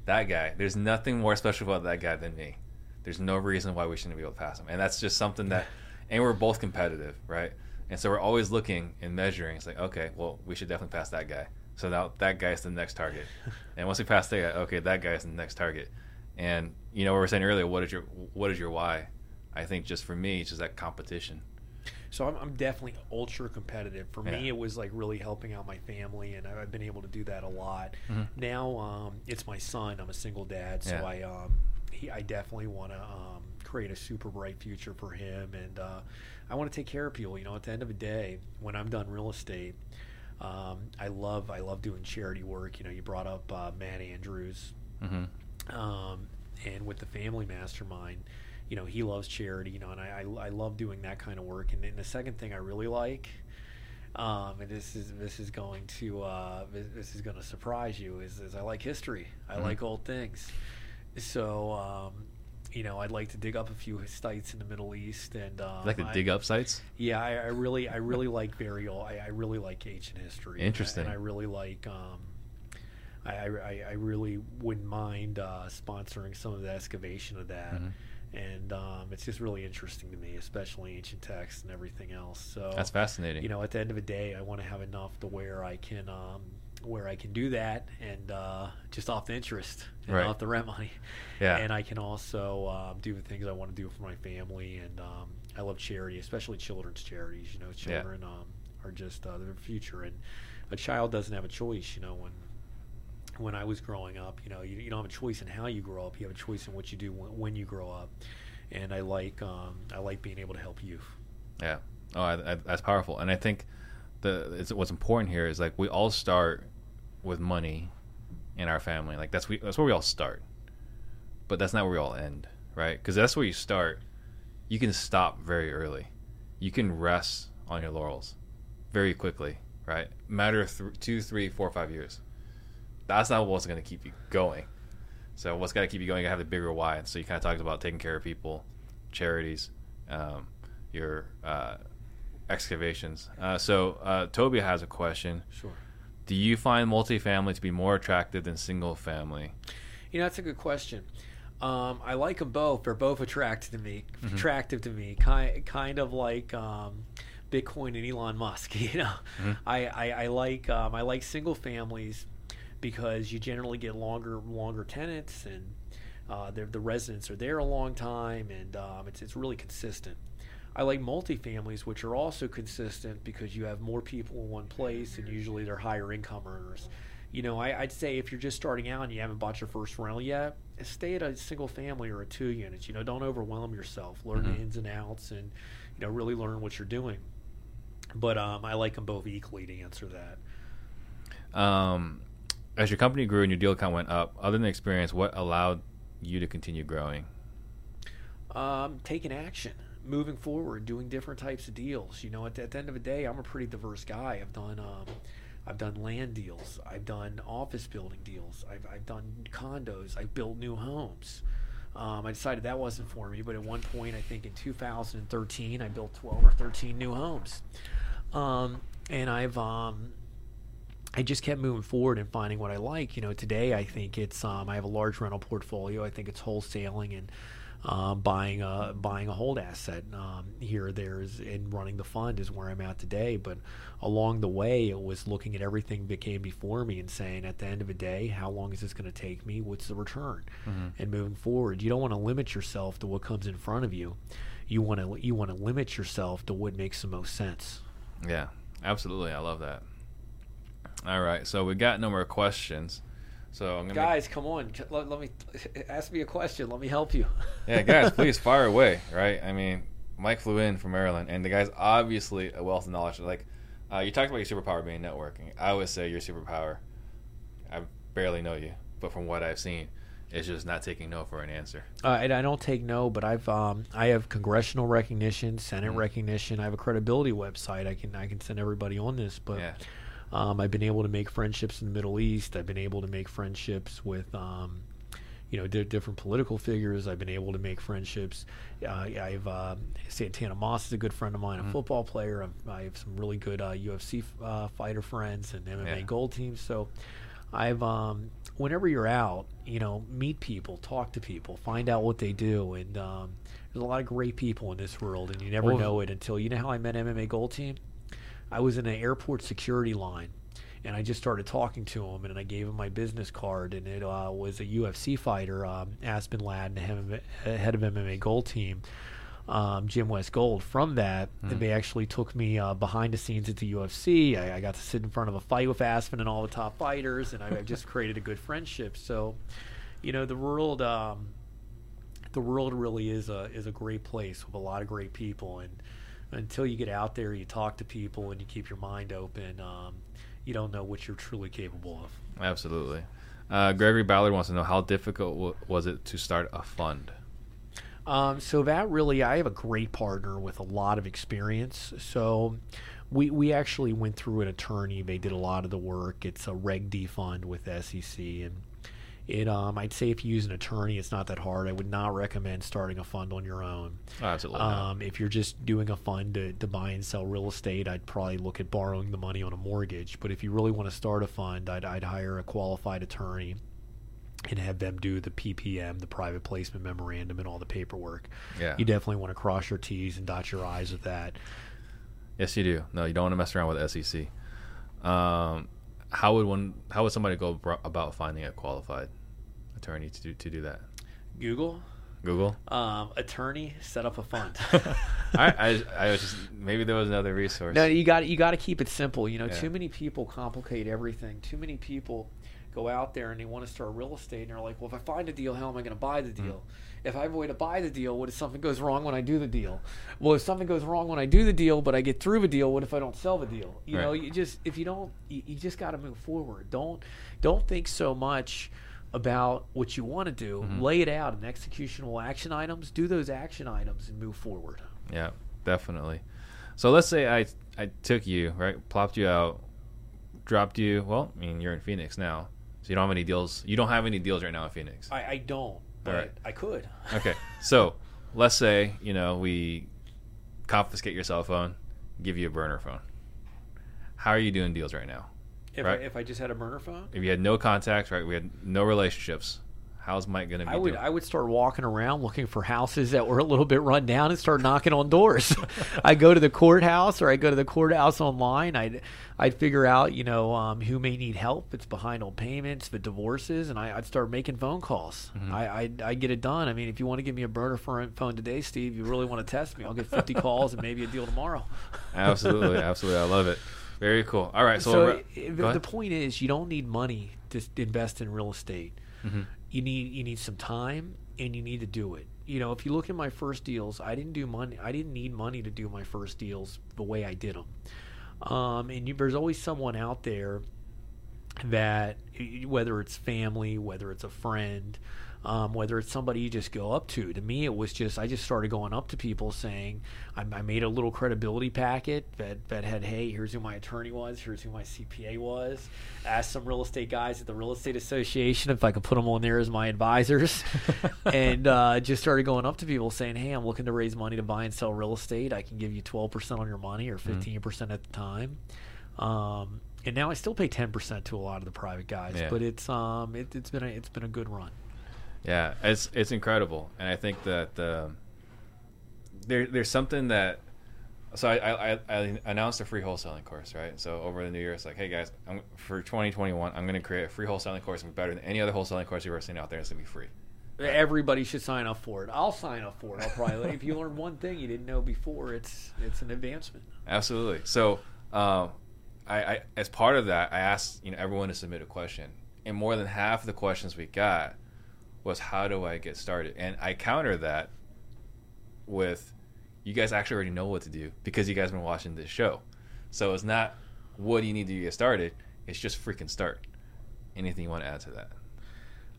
that guy. There's nothing more special about that guy than me. There's no reason why we shouldn't be able to pass him. And that's just something that, and we're both competitive, right? And so we're always looking and measuring. It's like, okay, well, we should definitely pass that guy. So now that guy is the next target. And once we pass that guy, okay, that guy is the next target. And you know, we were saying earlier, what is your what is your why? I think just for me, it's just that competition. So I'm, I'm definitely ultra competitive. For me, it was like really helping out my family, and I've been able to do that a lot. Mhm. Now um, it's my son. I'm a single dad, so Yeah. I um, he, I definitely want to um, create a super bright future for him, and uh, I want to take care of people. You know, at the end of the day, when I'm done real estate, um, I love I love doing charity work. You know, you brought up uh, Matt Andrews, hmm um, and with the family mastermind you know he loves charity you know and i, I, I love doing that kind of work and then the second thing i really like um, and this is this is going to uh, this, is going to surprise you is, is i like history i Mhm. like old things so um, you know i'd like to dig up a few sites in the middle east and um, like to I- dig up sites. yeah, I, I really, I really like burial. I, I really like ancient history. Interesting. And I, really like. Um, I, I, I really wouldn't mind uh, sponsoring some of the excavation of that, Mhm. and um, it's just really interesting to me, especially ancient texts and everything else. So That's fascinating. you know, at the end of the day, I want to have enough to where I can, um, where I can do that, and uh, just off the interest and Right. off the rent money yeah. and I can also um, do the things I want to do for my family. And um, I love charity, especially children's charities. You know, Yeah. children um, are just uh, their future, and a child doesn't have a choice. You know, when when I was growing up, you know, you, you don't have a choice in how you grow up. You have a choice in what you do when, when you grow up. And I like um, I like being able to help youth. Yeah. Oh, I, I, that's powerful. And I think the what's important here is like we all start with money in our family. Like that's we that's where we all start. But that's not where we all end, right? Because that's where you start. You can stop very early. You can rest on your laurels very quickly, right? Matter of th- two, three, four, five years. That's not what's going to keep you going. So what's got to keep you going? You have the bigger why. So you kind of talked about taking care of people, charities, um, your uh, excavations. Uh, so uh, Toby has a question. Sure. Do you find multifamily to be more attractive than single family? You know, that's a good question. Um, I like them both. They're both attractive to me. Mhm. Attractive to me. Kind kind of like um, Bitcoin and Elon Musk. You know, Mhm. I, I, I like um, I like single families because you generally get longer longer tenants and uh, the residents are there a long time and um, it's it's really consistent. I like multifamilies, which are also consistent because you have more people in one place, and usually they're higher income earners. You know, I, I'd say if you're just starting out and you haven't bought your first rental yet, stay at a single family or a two units. You know, don't overwhelm yourself. Learn the Mhm. ins and outs, and you know, really learn what you're doing. But um, I like them both equally to answer that. Um, as your company grew and your deal count went up, other than experience, what allowed you to continue growing? um, taking action, moving forward, doing different types of deals. You know, at the, at the end of the day, I'm a pretty diverse guy. I've done um, I've done land deals. I've done office building deals. I've, I've done condos. I've built new homes. Um, I decided that wasn't for me, but at one point, I think in 2013, I built 12 or 13 new homes. Um, and I've um, I just kept moving forward and finding what I like. You know, today I think it's um, I have a large rental portfolio. I think it's wholesaling and uh, buying a buying a hold asset um, here, there's and running the fund is where I'm at today. But along the way, it was looking at everything that came before me and saying, at the end of the day, how long is this going to take me? What's the return? Mhm. And moving forward, you don't want to limit yourself to what comes in front of you. You want to you want to limit yourself to what makes the most sense. Yeah, absolutely. I love that. All right, so we got no more questions. So I'm gonna. Guys, come on, let, let me ask me a question. Let me help you. yeah, guys, please fire away. Right? I mean, Mike flew in from Maryland, and the guy's obviously a wealth of knowledge. Like, uh, you talked about your superpower being networking. I would say your superpower. I barely know you, but from what I've seen, it's just not taking no for an answer. Uh, and I don't take no, but I've um, I have congressional recognition, Senate Mhm. recognition. I have a credibility website. I can I can send everybody on this, but yeah. Um, I've been able to make friendships in the Middle East. I've been able to make friendships with um, you know, di- different political figures. I've been able to make friendships. Uh, I've uh, Santana Moss is a good friend of mine, a football player. I'm, I have some really good uh, UFC uh, fighter friends and MMA Yeah. Gold teams. So I've um, whenever you're out, you know, meet people, talk to people, find out what they do, and um, there's a lot of great people in this world, and you never Well- know it until you know how I met MMA Gold Team. I was in an airport security line, and I just started talking to him, and I gave him my business card, and it uh, was a UFC fighter, um, Aspen Ladd, and head of- head of MMA Gold Team. Um, Jim West Gold. From that, they actually took me uh, behind the scenes at the UFC. I, I got to sit in front of a fight with Aspen and all the top fighters, and I, I just created a good friendship. So, you know, the world, um, the world really is a is a great place with a lot of great people, and until you get out there, you talk to people, and you keep your mind open. Um, you don't know what you're truly capable of. Absolutely. Uh, Gregory Ballard wants to know how difficult w- was it to start a fund? Um, so that really, I have a great partner with a lot of experience. So we we actually went through an attorney. They did a lot of the work. It's a Reg D fund with SEC, and it. Um, I'd say if you use an attorney, it's not that hard. I would not recommend starting a fund on your own. Oh, absolutely. Um, if you're just doing a fund to, to buy and sell real estate, I'd probably look at borrowing the money on a mortgage. But if you really want to start a fund, I'd, I'd hire a qualified attorney and have them do the PPM, the private placement memorandum, and all the paperwork. Yeah. You definitely want to cross your T's and dot your I's with that. Yes, you do. No, you don't want to mess around with SEC. Um, how would one? How would somebody go about finding a qualified attorney to do to do that? Google, Google. um, attorney, set up a fund. I, I, I was just maybe there was another resource. No, you got you got to keep it simple. You know, Yeah. too many people complicate everything. Too many people go out there and they want to start real estate and they're like, "Well, if I find a deal, how am I going to buy the deal? If I have a way to buy the deal, what if something goes wrong when I do the deal? Well, if something goes wrong when I do the deal, but I get through the deal, what if I don't sell the deal? You know, you just if you don't, you, you just got to move forward. Don't don't think so much about what you want to do. Mm-hmm. Lay it out in executional action items. Do those action items and move forward. Yeah, definitely. So let's say I I took you right, plopped you out, dropped you. Well, I mean you're in Phoenix now, so you don't have any deals. You don't have any deals right now in Phoenix. I, I don't, but right. I could. Okay, so let's say you know we confiscate your cell phone, give you a burner phone. How are you doing deals right now? If Right. I, if I just had a burner phone, If you had no contacts, right? We had no relationships. How's Mike gonna be? I would doing? I would start walking around looking for houses that were a little bit run down and start knocking on doors. I go to the courthouse or I go to the courthouse online. I'd I'd figure out you know um, who may need help. It's behind on payments, the divorces, and I, I'd start making phone calls. I I'd, I'd get it done. I mean, if you want to give me a burner phone phone today, Steve, you really want to test me? I'll get 50 calls and maybe a deal tomorrow. absolutely, absolutely. I love it. Very cool. All right, so, So, the, ahead. point is, you don't need money to invest in real estate. Mm-hmm. You need you need some time, and you need to do it. You know, if you look at my first deals, I didn't do money. I didn't need money to do my first deals the way I did them. Um, and you, there's always someone out there that whether it's family, whether it's a friend, um, whether it's somebody you just go up to. To me, it was just I just started going up to people saying I, I made a little credibility packet that that had hey here's who my attorney was, here's who my CPA was. Asked some real estate guys at the real estate association if I could put them on there as my advisors, and uh, just started going up to people saying hey I'm looking to raise money to buy and sell real estate. I can give you 12% on your money or 15% at the time. Um, and now I still pay ten percent to a lot of the private guys, Yeah. but it's um it, it's been a, it's been a good run. Yeah, it's it's incredible, and I think that uh, there there's something that. So I, I, I announced a free wholesaling course, right? So over the new year, it's like, hey guys, I'm, for 2021, I'm going to create a free wholesaling course. It's better than any other wholesaling course you've ever seen out there. It's going to be free. Everybody should sign up for it. I'll sign up for it. I'll probably if you learn one thing you didn't know before, it's it's an advancement. Absolutely. So, uh, I, I as part of that, I asked you know everyone to submit a question, and more than half of the questions we got was how do I get started, and I counter that with you guys actually already know what to do because you guys have been watching this show. So it's not what do you need to get started; it's just freaking start. Anything you want to add to that?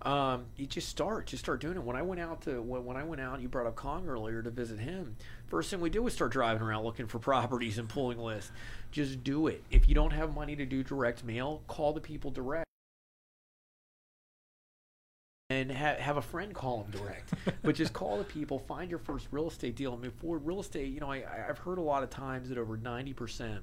Um, you just start, just start doing it. When I went out to when, when I went out, you brought up Kong earlier to visit him. First thing we did was start driving around looking for properties and pulling lists. Just do it. If you don't have money to do direct mail, call the people direct. And ha- have a friend call them direct. but just call the people, find your first real estate deal, and move forward. Real estate, you know, I, I've heard a lot of times that over ninety percent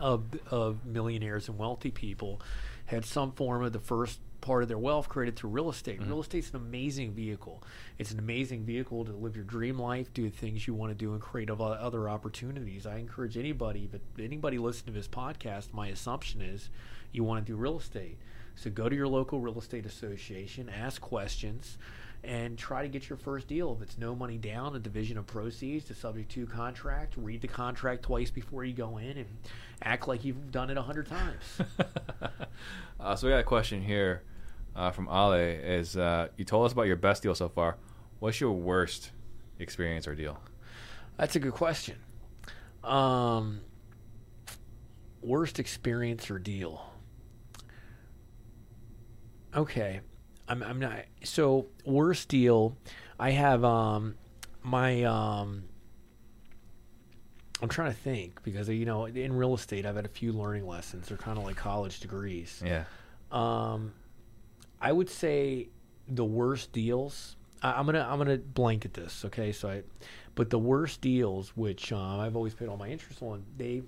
of of millionaires and wealthy people had some form of the first part of their wealth created through real estate. Mm-hmm. Real estate's an amazing vehicle. It's an amazing vehicle to live your dream life, do the things you want to do, and create of- other opportunities. I encourage anybody, but anybody listening to this podcast, my assumption is you want to do real estate. So go to your local real estate association, ask questions, and try to get your first deal. If it's no money down, a division of proceeds, the subject to contract, read the contract twice before you go in, and act like you've done it a hundred times. uh, so we got a question here uh, from Ale. Is uh, you told us about your best deal so far? What's your worst experience or deal? That's a good question. Um, worst experience or deal? Okay, I'm I'm not so worst deal. I have um my um. I'm trying to think because you know in real estate I've had a few learning lessons. They're kind of like college degrees. Yeah. Um, I would say the worst deals. I, I'm gonna I'm gonna blanket this, okay? So I, but the worst deals, which uh, I've always paid all my interest on, they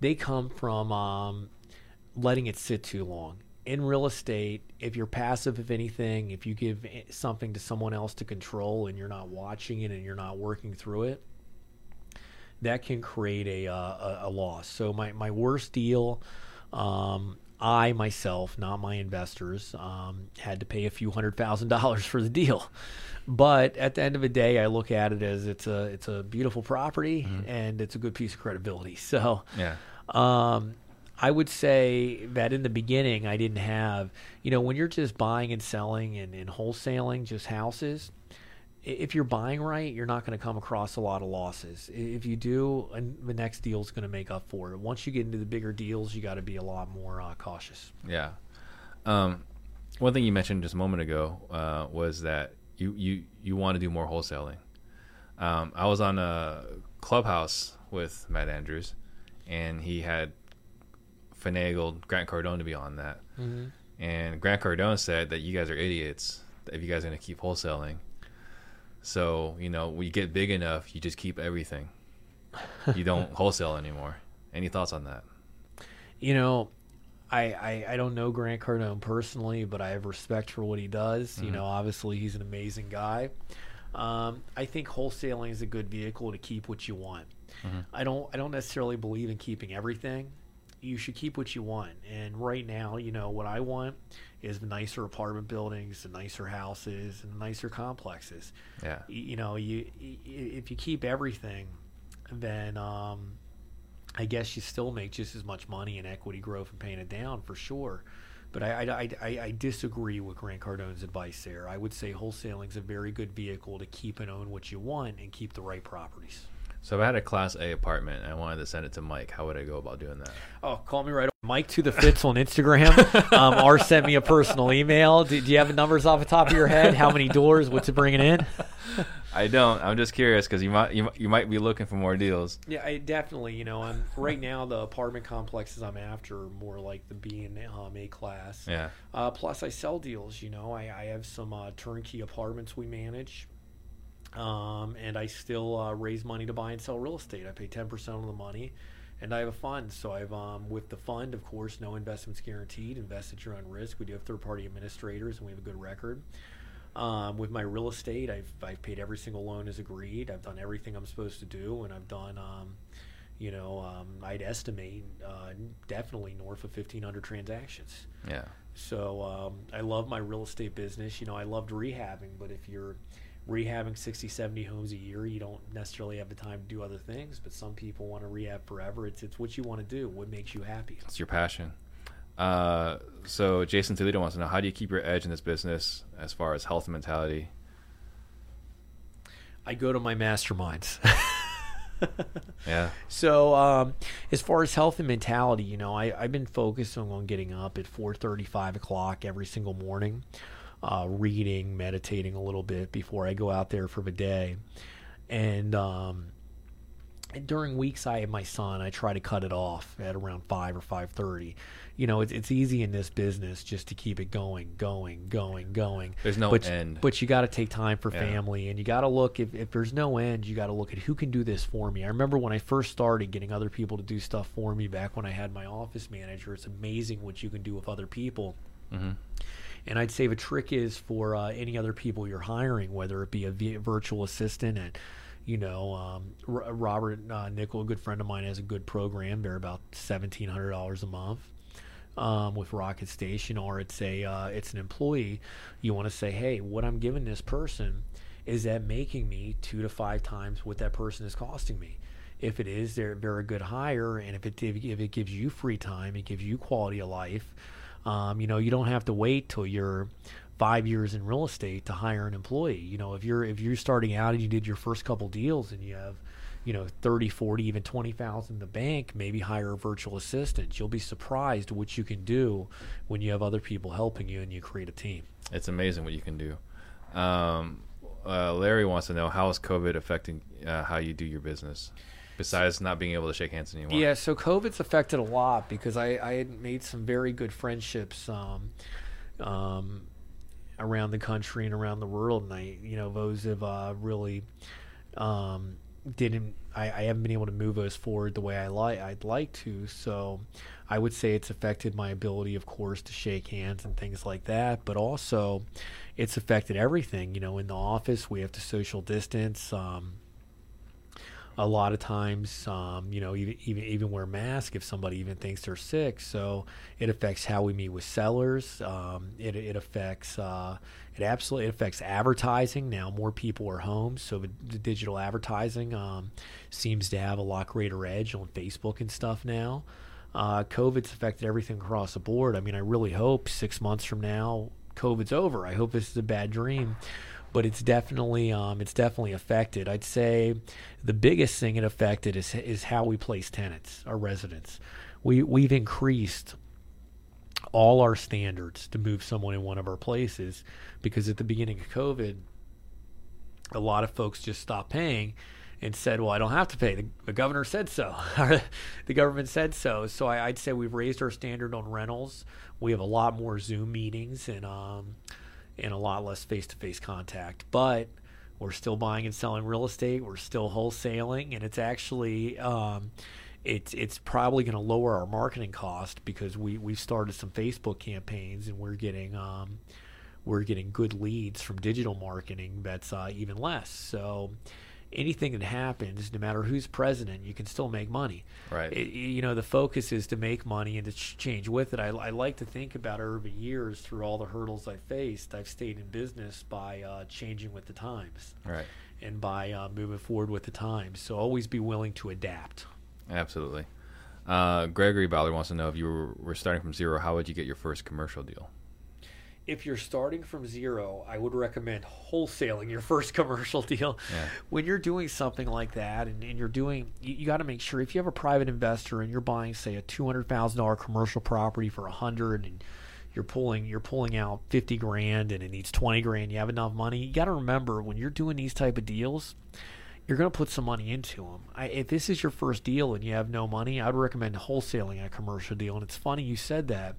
they come from um, letting it sit too long. In real estate, if you're passive, if anything, if you give something to someone else to control and you're not watching it and you're not working through it, that can create a uh, a, a loss. So my my worst deal, um, I myself, not my investors, um, had to pay a few hundred thousand dollars for the deal. But at the end of the day, I look at it as it's a it's a beautiful property and it's a good piece of credibility. So. Yeah. Um, I would say that in the beginning, I didn't have, you know, when you're just buying and selling and, and wholesaling just houses, if you're buying right, you're not going to come across a lot of losses. If you do, and the next deal is going to make up for it. Once you get into the bigger deals, you got to be a lot more uh, cautious. Yeah. Um, one thing you mentioned just a moment ago uh, was that you, you, you want to do more wholesaling. Um, I was on a clubhouse with Matt Andrews, and he had finagled Grant Cardone to be on that. Mm-hmm. And Grant Cardone said that you guys are idiots if you guys are going to keep wholesaling. So, you know, when you get big enough, you just keep everything. You don't wholesale anymore. Any thoughts on that? You know, I, I, I don't know Grant Cardone personally, but I have respect for what he does. You mm-hmm. know, obviously he's an amazing guy. Um, I think wholesaling is a good vehicle to keep what you want. Mm-hmm. I don't I don't necessarily believe in keeping everything. You should keep what you want. And right now, you know, what I want is the nicer apartment buildings, the nicer houses, and nicer complexes. Yeah. You know, you if you keep everything, then um, I guess you still make just as much money in equity growth and paying it down for sure. But I, I, I, I- I disagree with Grant Cardone's advice there. I would say wholesaling is a very good vehicle to keep and own what you want and keep the right properties. So if I had a Class A apartment and I wanted to send it to Mike, how would I go about doing that? Oh, call me right. Mike to the Fitz on Instagram, um, or send me a personal email. Do, do you have the numbers off the top of your head? How many doors? What's it bringing in? I don't. I'm just curious because you might you, you might be looking for more deals. Yeah, I definitely. You know, I'm right now the apartment complexes I'm after are more like the B and um, A class. Yeah. Uh, plus, I sell deals. You know, I, I have some uh, turnkey apartments we manage, um, and I still uh, raise money to buy and sell real estate. I pay ten percent of the money, and I have a fund. So I've um, with the fund, of course, no investments guaranteed. Invest at your own risk. We do have third party administrators, and we have a good record. Um, with my real estate, I've I've paid every single loan as agreed. I've done everything I'm supposed to do, and I've done. Um, you know, um, I'd estimate uh, definitely north of 1,500 transactions. Yeah. So um, I love my real estate business. You know, I loved rehabbing, but if you're rehabbing 60, 70 homes a year, you don't necessarily have the time to do other things. But some people want to rehab forever. It's it's what you want to do. What makes you happy? It's your passion. Uh, so Jason Toledo wants to know how do you keep your edge in this business as far as health and mentality? I go to my masterminds. Yeah. So, um, as far as health and mentality, you know, I, I've been focused on, on getting up at four thirty, five o'clock every single morning, uh, reading, meditating a little bit before I go out there for the day. And, um, And during weeks I have my son, I try to cut it off at around five or five thirty. You know, it's it's easy in this business just to keep it going, going, going, going. There's no but, end. But you got to take time for Yeah. family, and you got to look if if there's no end, you got to look at who can do this for me. I remember when I first started getting other people to do stuff for me back when I had my office manager. It's amazing what you can do with other people. hmm And I'd say the trick is for uh, any other people you're hiring, whether it be a virtual assistant and you know, um, R- Robert uh, Nickell, a good friend of mine, has a good program. They're about seventeen hundred dollars a month um, with Rocket Station, or it's a uh, it's an employee. You want to say, hey, what I'm giving this person is that making me two to five times what that person is costing me. If it is, they're a good hire, and if it if it gives you free time, it gives you quality of life. Um, you know, you don't have to wait till you're five years in real estate to hire an employee. You know, if you're if you're starting out and you did your first couple deals and you have, you know, 30, 40, even 20,000 in the bank, maybe hire a virtual assistant. You'll be surprised what you can do when you have other people helping you and you create a team. It's amazing what you can do. Um, uh, Larry wants to know how is COVID affecting uh, how you do your business, besides not being able to shake hands anymore. Yeah, so COVID's affected a lot because I, I had made some very good friendships um, um, around the country and around the world, and I, you know, those have uh, really um, didn't. I, I haven't been able to move those forward the way I like. I'd like to. So, I would say it's affected my ability, of course, to shake hands and things like that. But also, it's affected everything. You know, in the office, we have to social distance. Um, a lot of times, um, you know, even, even even wear masks if somebody even thinks they're sick. So it affects how we meet with sellers. Um, it it affects uh, it absolutely affects advertising. Now more people are home, so the, the digital advertising um, seems to have a lot greater edge on Facebook and stuff now. Uh, COVID's affected everything across the board. I mean, I really hope six months from now, COVID's over. I hope this is a bad dream but it's definitely um, it's definitely affected. I'd say the biggest thing it affected is is how we place tenants, our residents. We we've increased all our standards to move someone in one of our places because at the beginning of COVID, a lot of folks just stopped paying and said, "Well, I don't have to pay. The, the governor said so. the government said so." So I, I'd say we've raised our standard on rentals. We have a lot more Zoom meetings and um, and a lot less face-to-face contact. But we're still buying and selling real estate. We're still wholesaling, and it's actually um, it's it's probably going to lower our marketing cost because we we started some Facebook campaigns and we're getting um, we're getting good leads from digital marketing that's uh, even less. So anything that happens, no matter who's president, you can still make money. Right. It, you know, the focus is to make money and to ch- change with it. I, I like to think about over years, through all the hurdles I faced, I've stayed in business by uh, changing with the times Right. and by uh, moving forward with the times. So always be willing to adapt. Absolutely. Uh, Gregory Ballard wants to know if you were, were starting from zero, how would you get your first commercial deal? If you're starting from zero, I would recommend wholesaling your first commercial deal. Yeah. When you're doing something like that, and, and you're doing, you, you got to make sure if you have a private investor and you're buying, say, a two hundred thousand dollar commercial property for a hundred, and you're pulling you're pulling out fifty grand, and it needs twenty grand, you have enough money. You got to remember when you're doing these type of deals. You're going to put some money into them. I, if this is your first deal and you have no money, I would recommend wholesaling a commercial deal. And it's funny you said that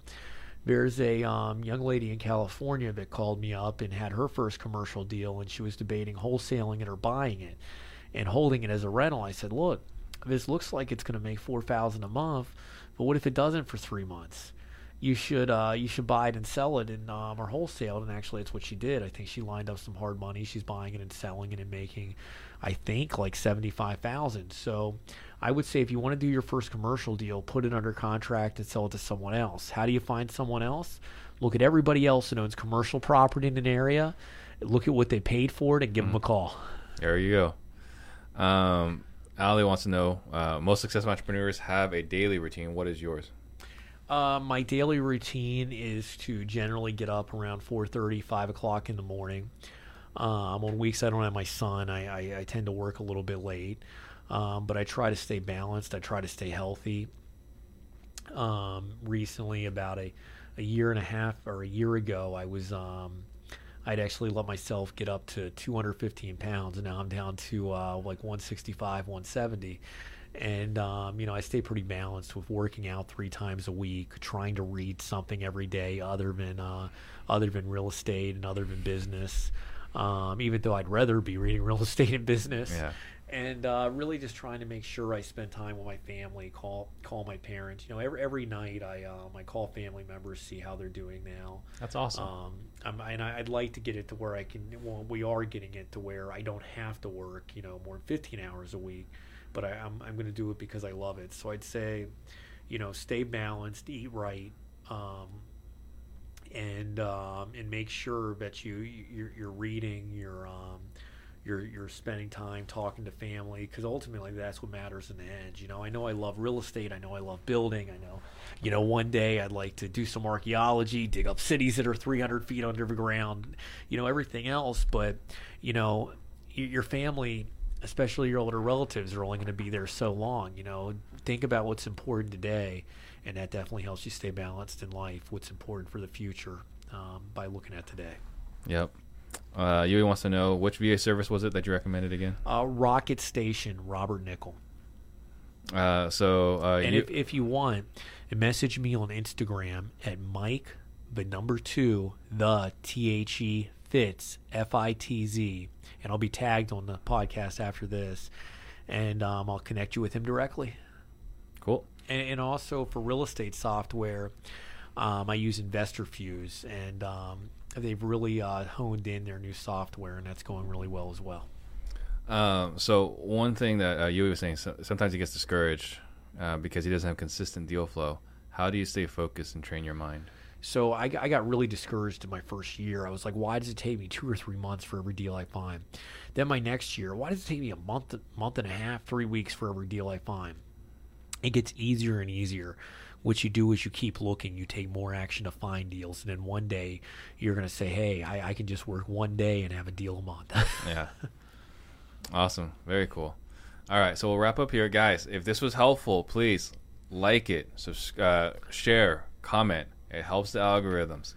there's a um, young lady in California that called me up and had her first commercial deal, and she was debating wholesaling it or buying it and holding it as a rental. I said, "Look, this looks like it's going to make four thousand a month, but what if it doesn't for three months? You should uh, you should buy it and sell it and um, or wholesale it." And actually, it's what she did. I think she lined up some hard money. She's buying it and selling it and making, I think, like seventy five thousand. So. I would say if you want to do your first commercial deal, put it under contract and sell it to someone else. How do you find someone else? Look at everybody else that owns commercial property in an area, look at what they paid for it, and give them a call. There you go. Um, Ali wants to know uh, most successful entrepreneurs have a daily routine. What is yours? Uh, my daily routine is to generally get up around 4.30, 5 o'clock in the morning. Um, on weeks I don't have my son, I, I, I tend to work a little bit late. Um, but I try to stay balanced. I try to stay healthy. Um, recently, about a, a year and a half or a year ago, I was um, I'd actually let myself get up to 215 pounds, and now I'm down to uh, like 165, 170. And um, you know, I stay pretty balanced with working out three times a week, trying to read something every day other than uh, other than real estate and other than business. Um, even though I'd rather be reading real estate and business. Yeah. And uh, really just trying to make sure I spend time with my family, call call my parents. You know, every every night I um, I call family members, see how they're doing now. That's awesome. Um, I'm, and I- I'd like to get it to where I can. Well, we are getting it to where I don't have to work, you know, more than 15 hours a week. But I, I'm I'm going to do it because I love it. So I'd say, you know, stay balanced, eat right, um, and um, and make sure that you you're, you're reading, you're um, you're you're spending time talking to family because ultimately that's what matters in the end. You know, I know I love real estate. I know I love building. I know, you know, one day I'd like to do some archaeology, dig up cities that are 300 feet under the ground. You know, everything else, but you know, your family. Especially your older relatives are only going to be there so long. You know, think about what's important today, and that definitely helps you stay balanced in life. What's important for the future um, by looking at today. Yep. Uh, Yui wants to know which VA service was it that you recommended again? Uh, Rocket Station, Robert Nickell. Uh, so uh, And you, if, if you want, message me on Instagram at Mike, the number two, the T H E Fitz, F I T Z. And I'll be tagged on the podcast after this. And um, I'll connect you with him directly. cool. And, and also for real estate software, um, I use InvestorFuse. And um, they've really uh, honed in their new software, and that's going really well as well. Um, so one thing that uh, Yui was saying, so, sometimes he gets discouraged uh, because he doesn't have consistent deal flow. How do you stay focused and train your mind? So I, I got really discouraged in my first year. I was like, why does it take me two or three months for every deal I find? Then my next year, why does it take me a month, month and a half, three weeks for every deal I find? It gets easier and easier. What you do is you keep looking, you take more action to find deals, and then one day you're going to say, hey, I, I can just work one day and have a deal a month. Yeah. awesome. Very cool. All right. So we'll wrap up here, guys. If this was helpful, please like it, uh, share, comment. It helps the algorithms.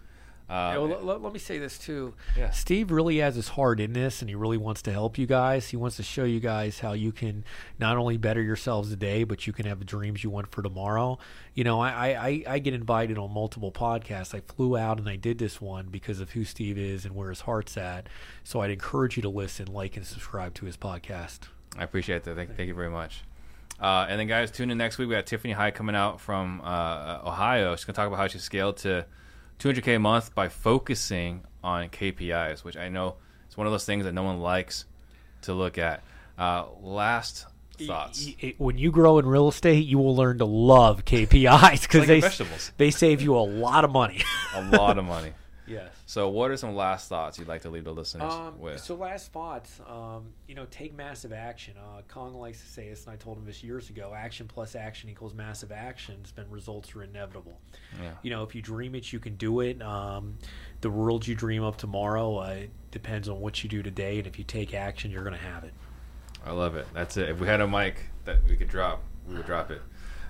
Uh, Yeah, well, let, let me say this too. Yeah. Steve really has his heart in this, and he really wants to help you guys. He wants to show you guys how you can not only better yourselves today, but you can have the dreams you want for tomorrow. You know, I, I, I get invited on multiple podcasts. I flew out and I did this one because of who Steve is and where his heart's at. So I'd encourage you to listen, like, and subscribe to his podcast. I appreciate that. Thank, thank you very much. Uh, and then, guys, tune in next week. We got Tiffany High coming out from uh, Ohio. She's going to talk about how she scaled to 200K a month by focusing on KPIs, which I know is one of those things that no one likes to look at. Uh, last thoughts. When you grow in real estate, you will learn to love KPIs because like they vegetables. they save you a lot of money. A lot of money. yes. So, what are some last thoughts you'd like to leave the listeners Um, with? so last thoughts, um, you know, take massive action. Uh, Kong likes to say this, and I told him this years ago. Action plus action equals massive actions, then results are inevitable. Yeah. You know, if you dream it, you can do it. Um, the world you dream of tomorrow uh, depends on what you do today, and if you take action, you're going to have it. I love it. That's it. If we had a mic that we could drop, we would drop it.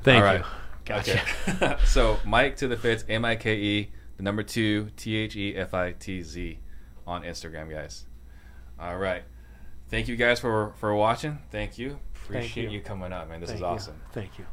Thank All right. you. Gotcha. Okay. so Mike to the Fitz, M I K E, the number two, T H E F I T Z on Instagram, guys. All right. Thank you guys for for watching. Thank you. Appreciate you. you. coming up, man. This Thank is you. awesome. Thank you.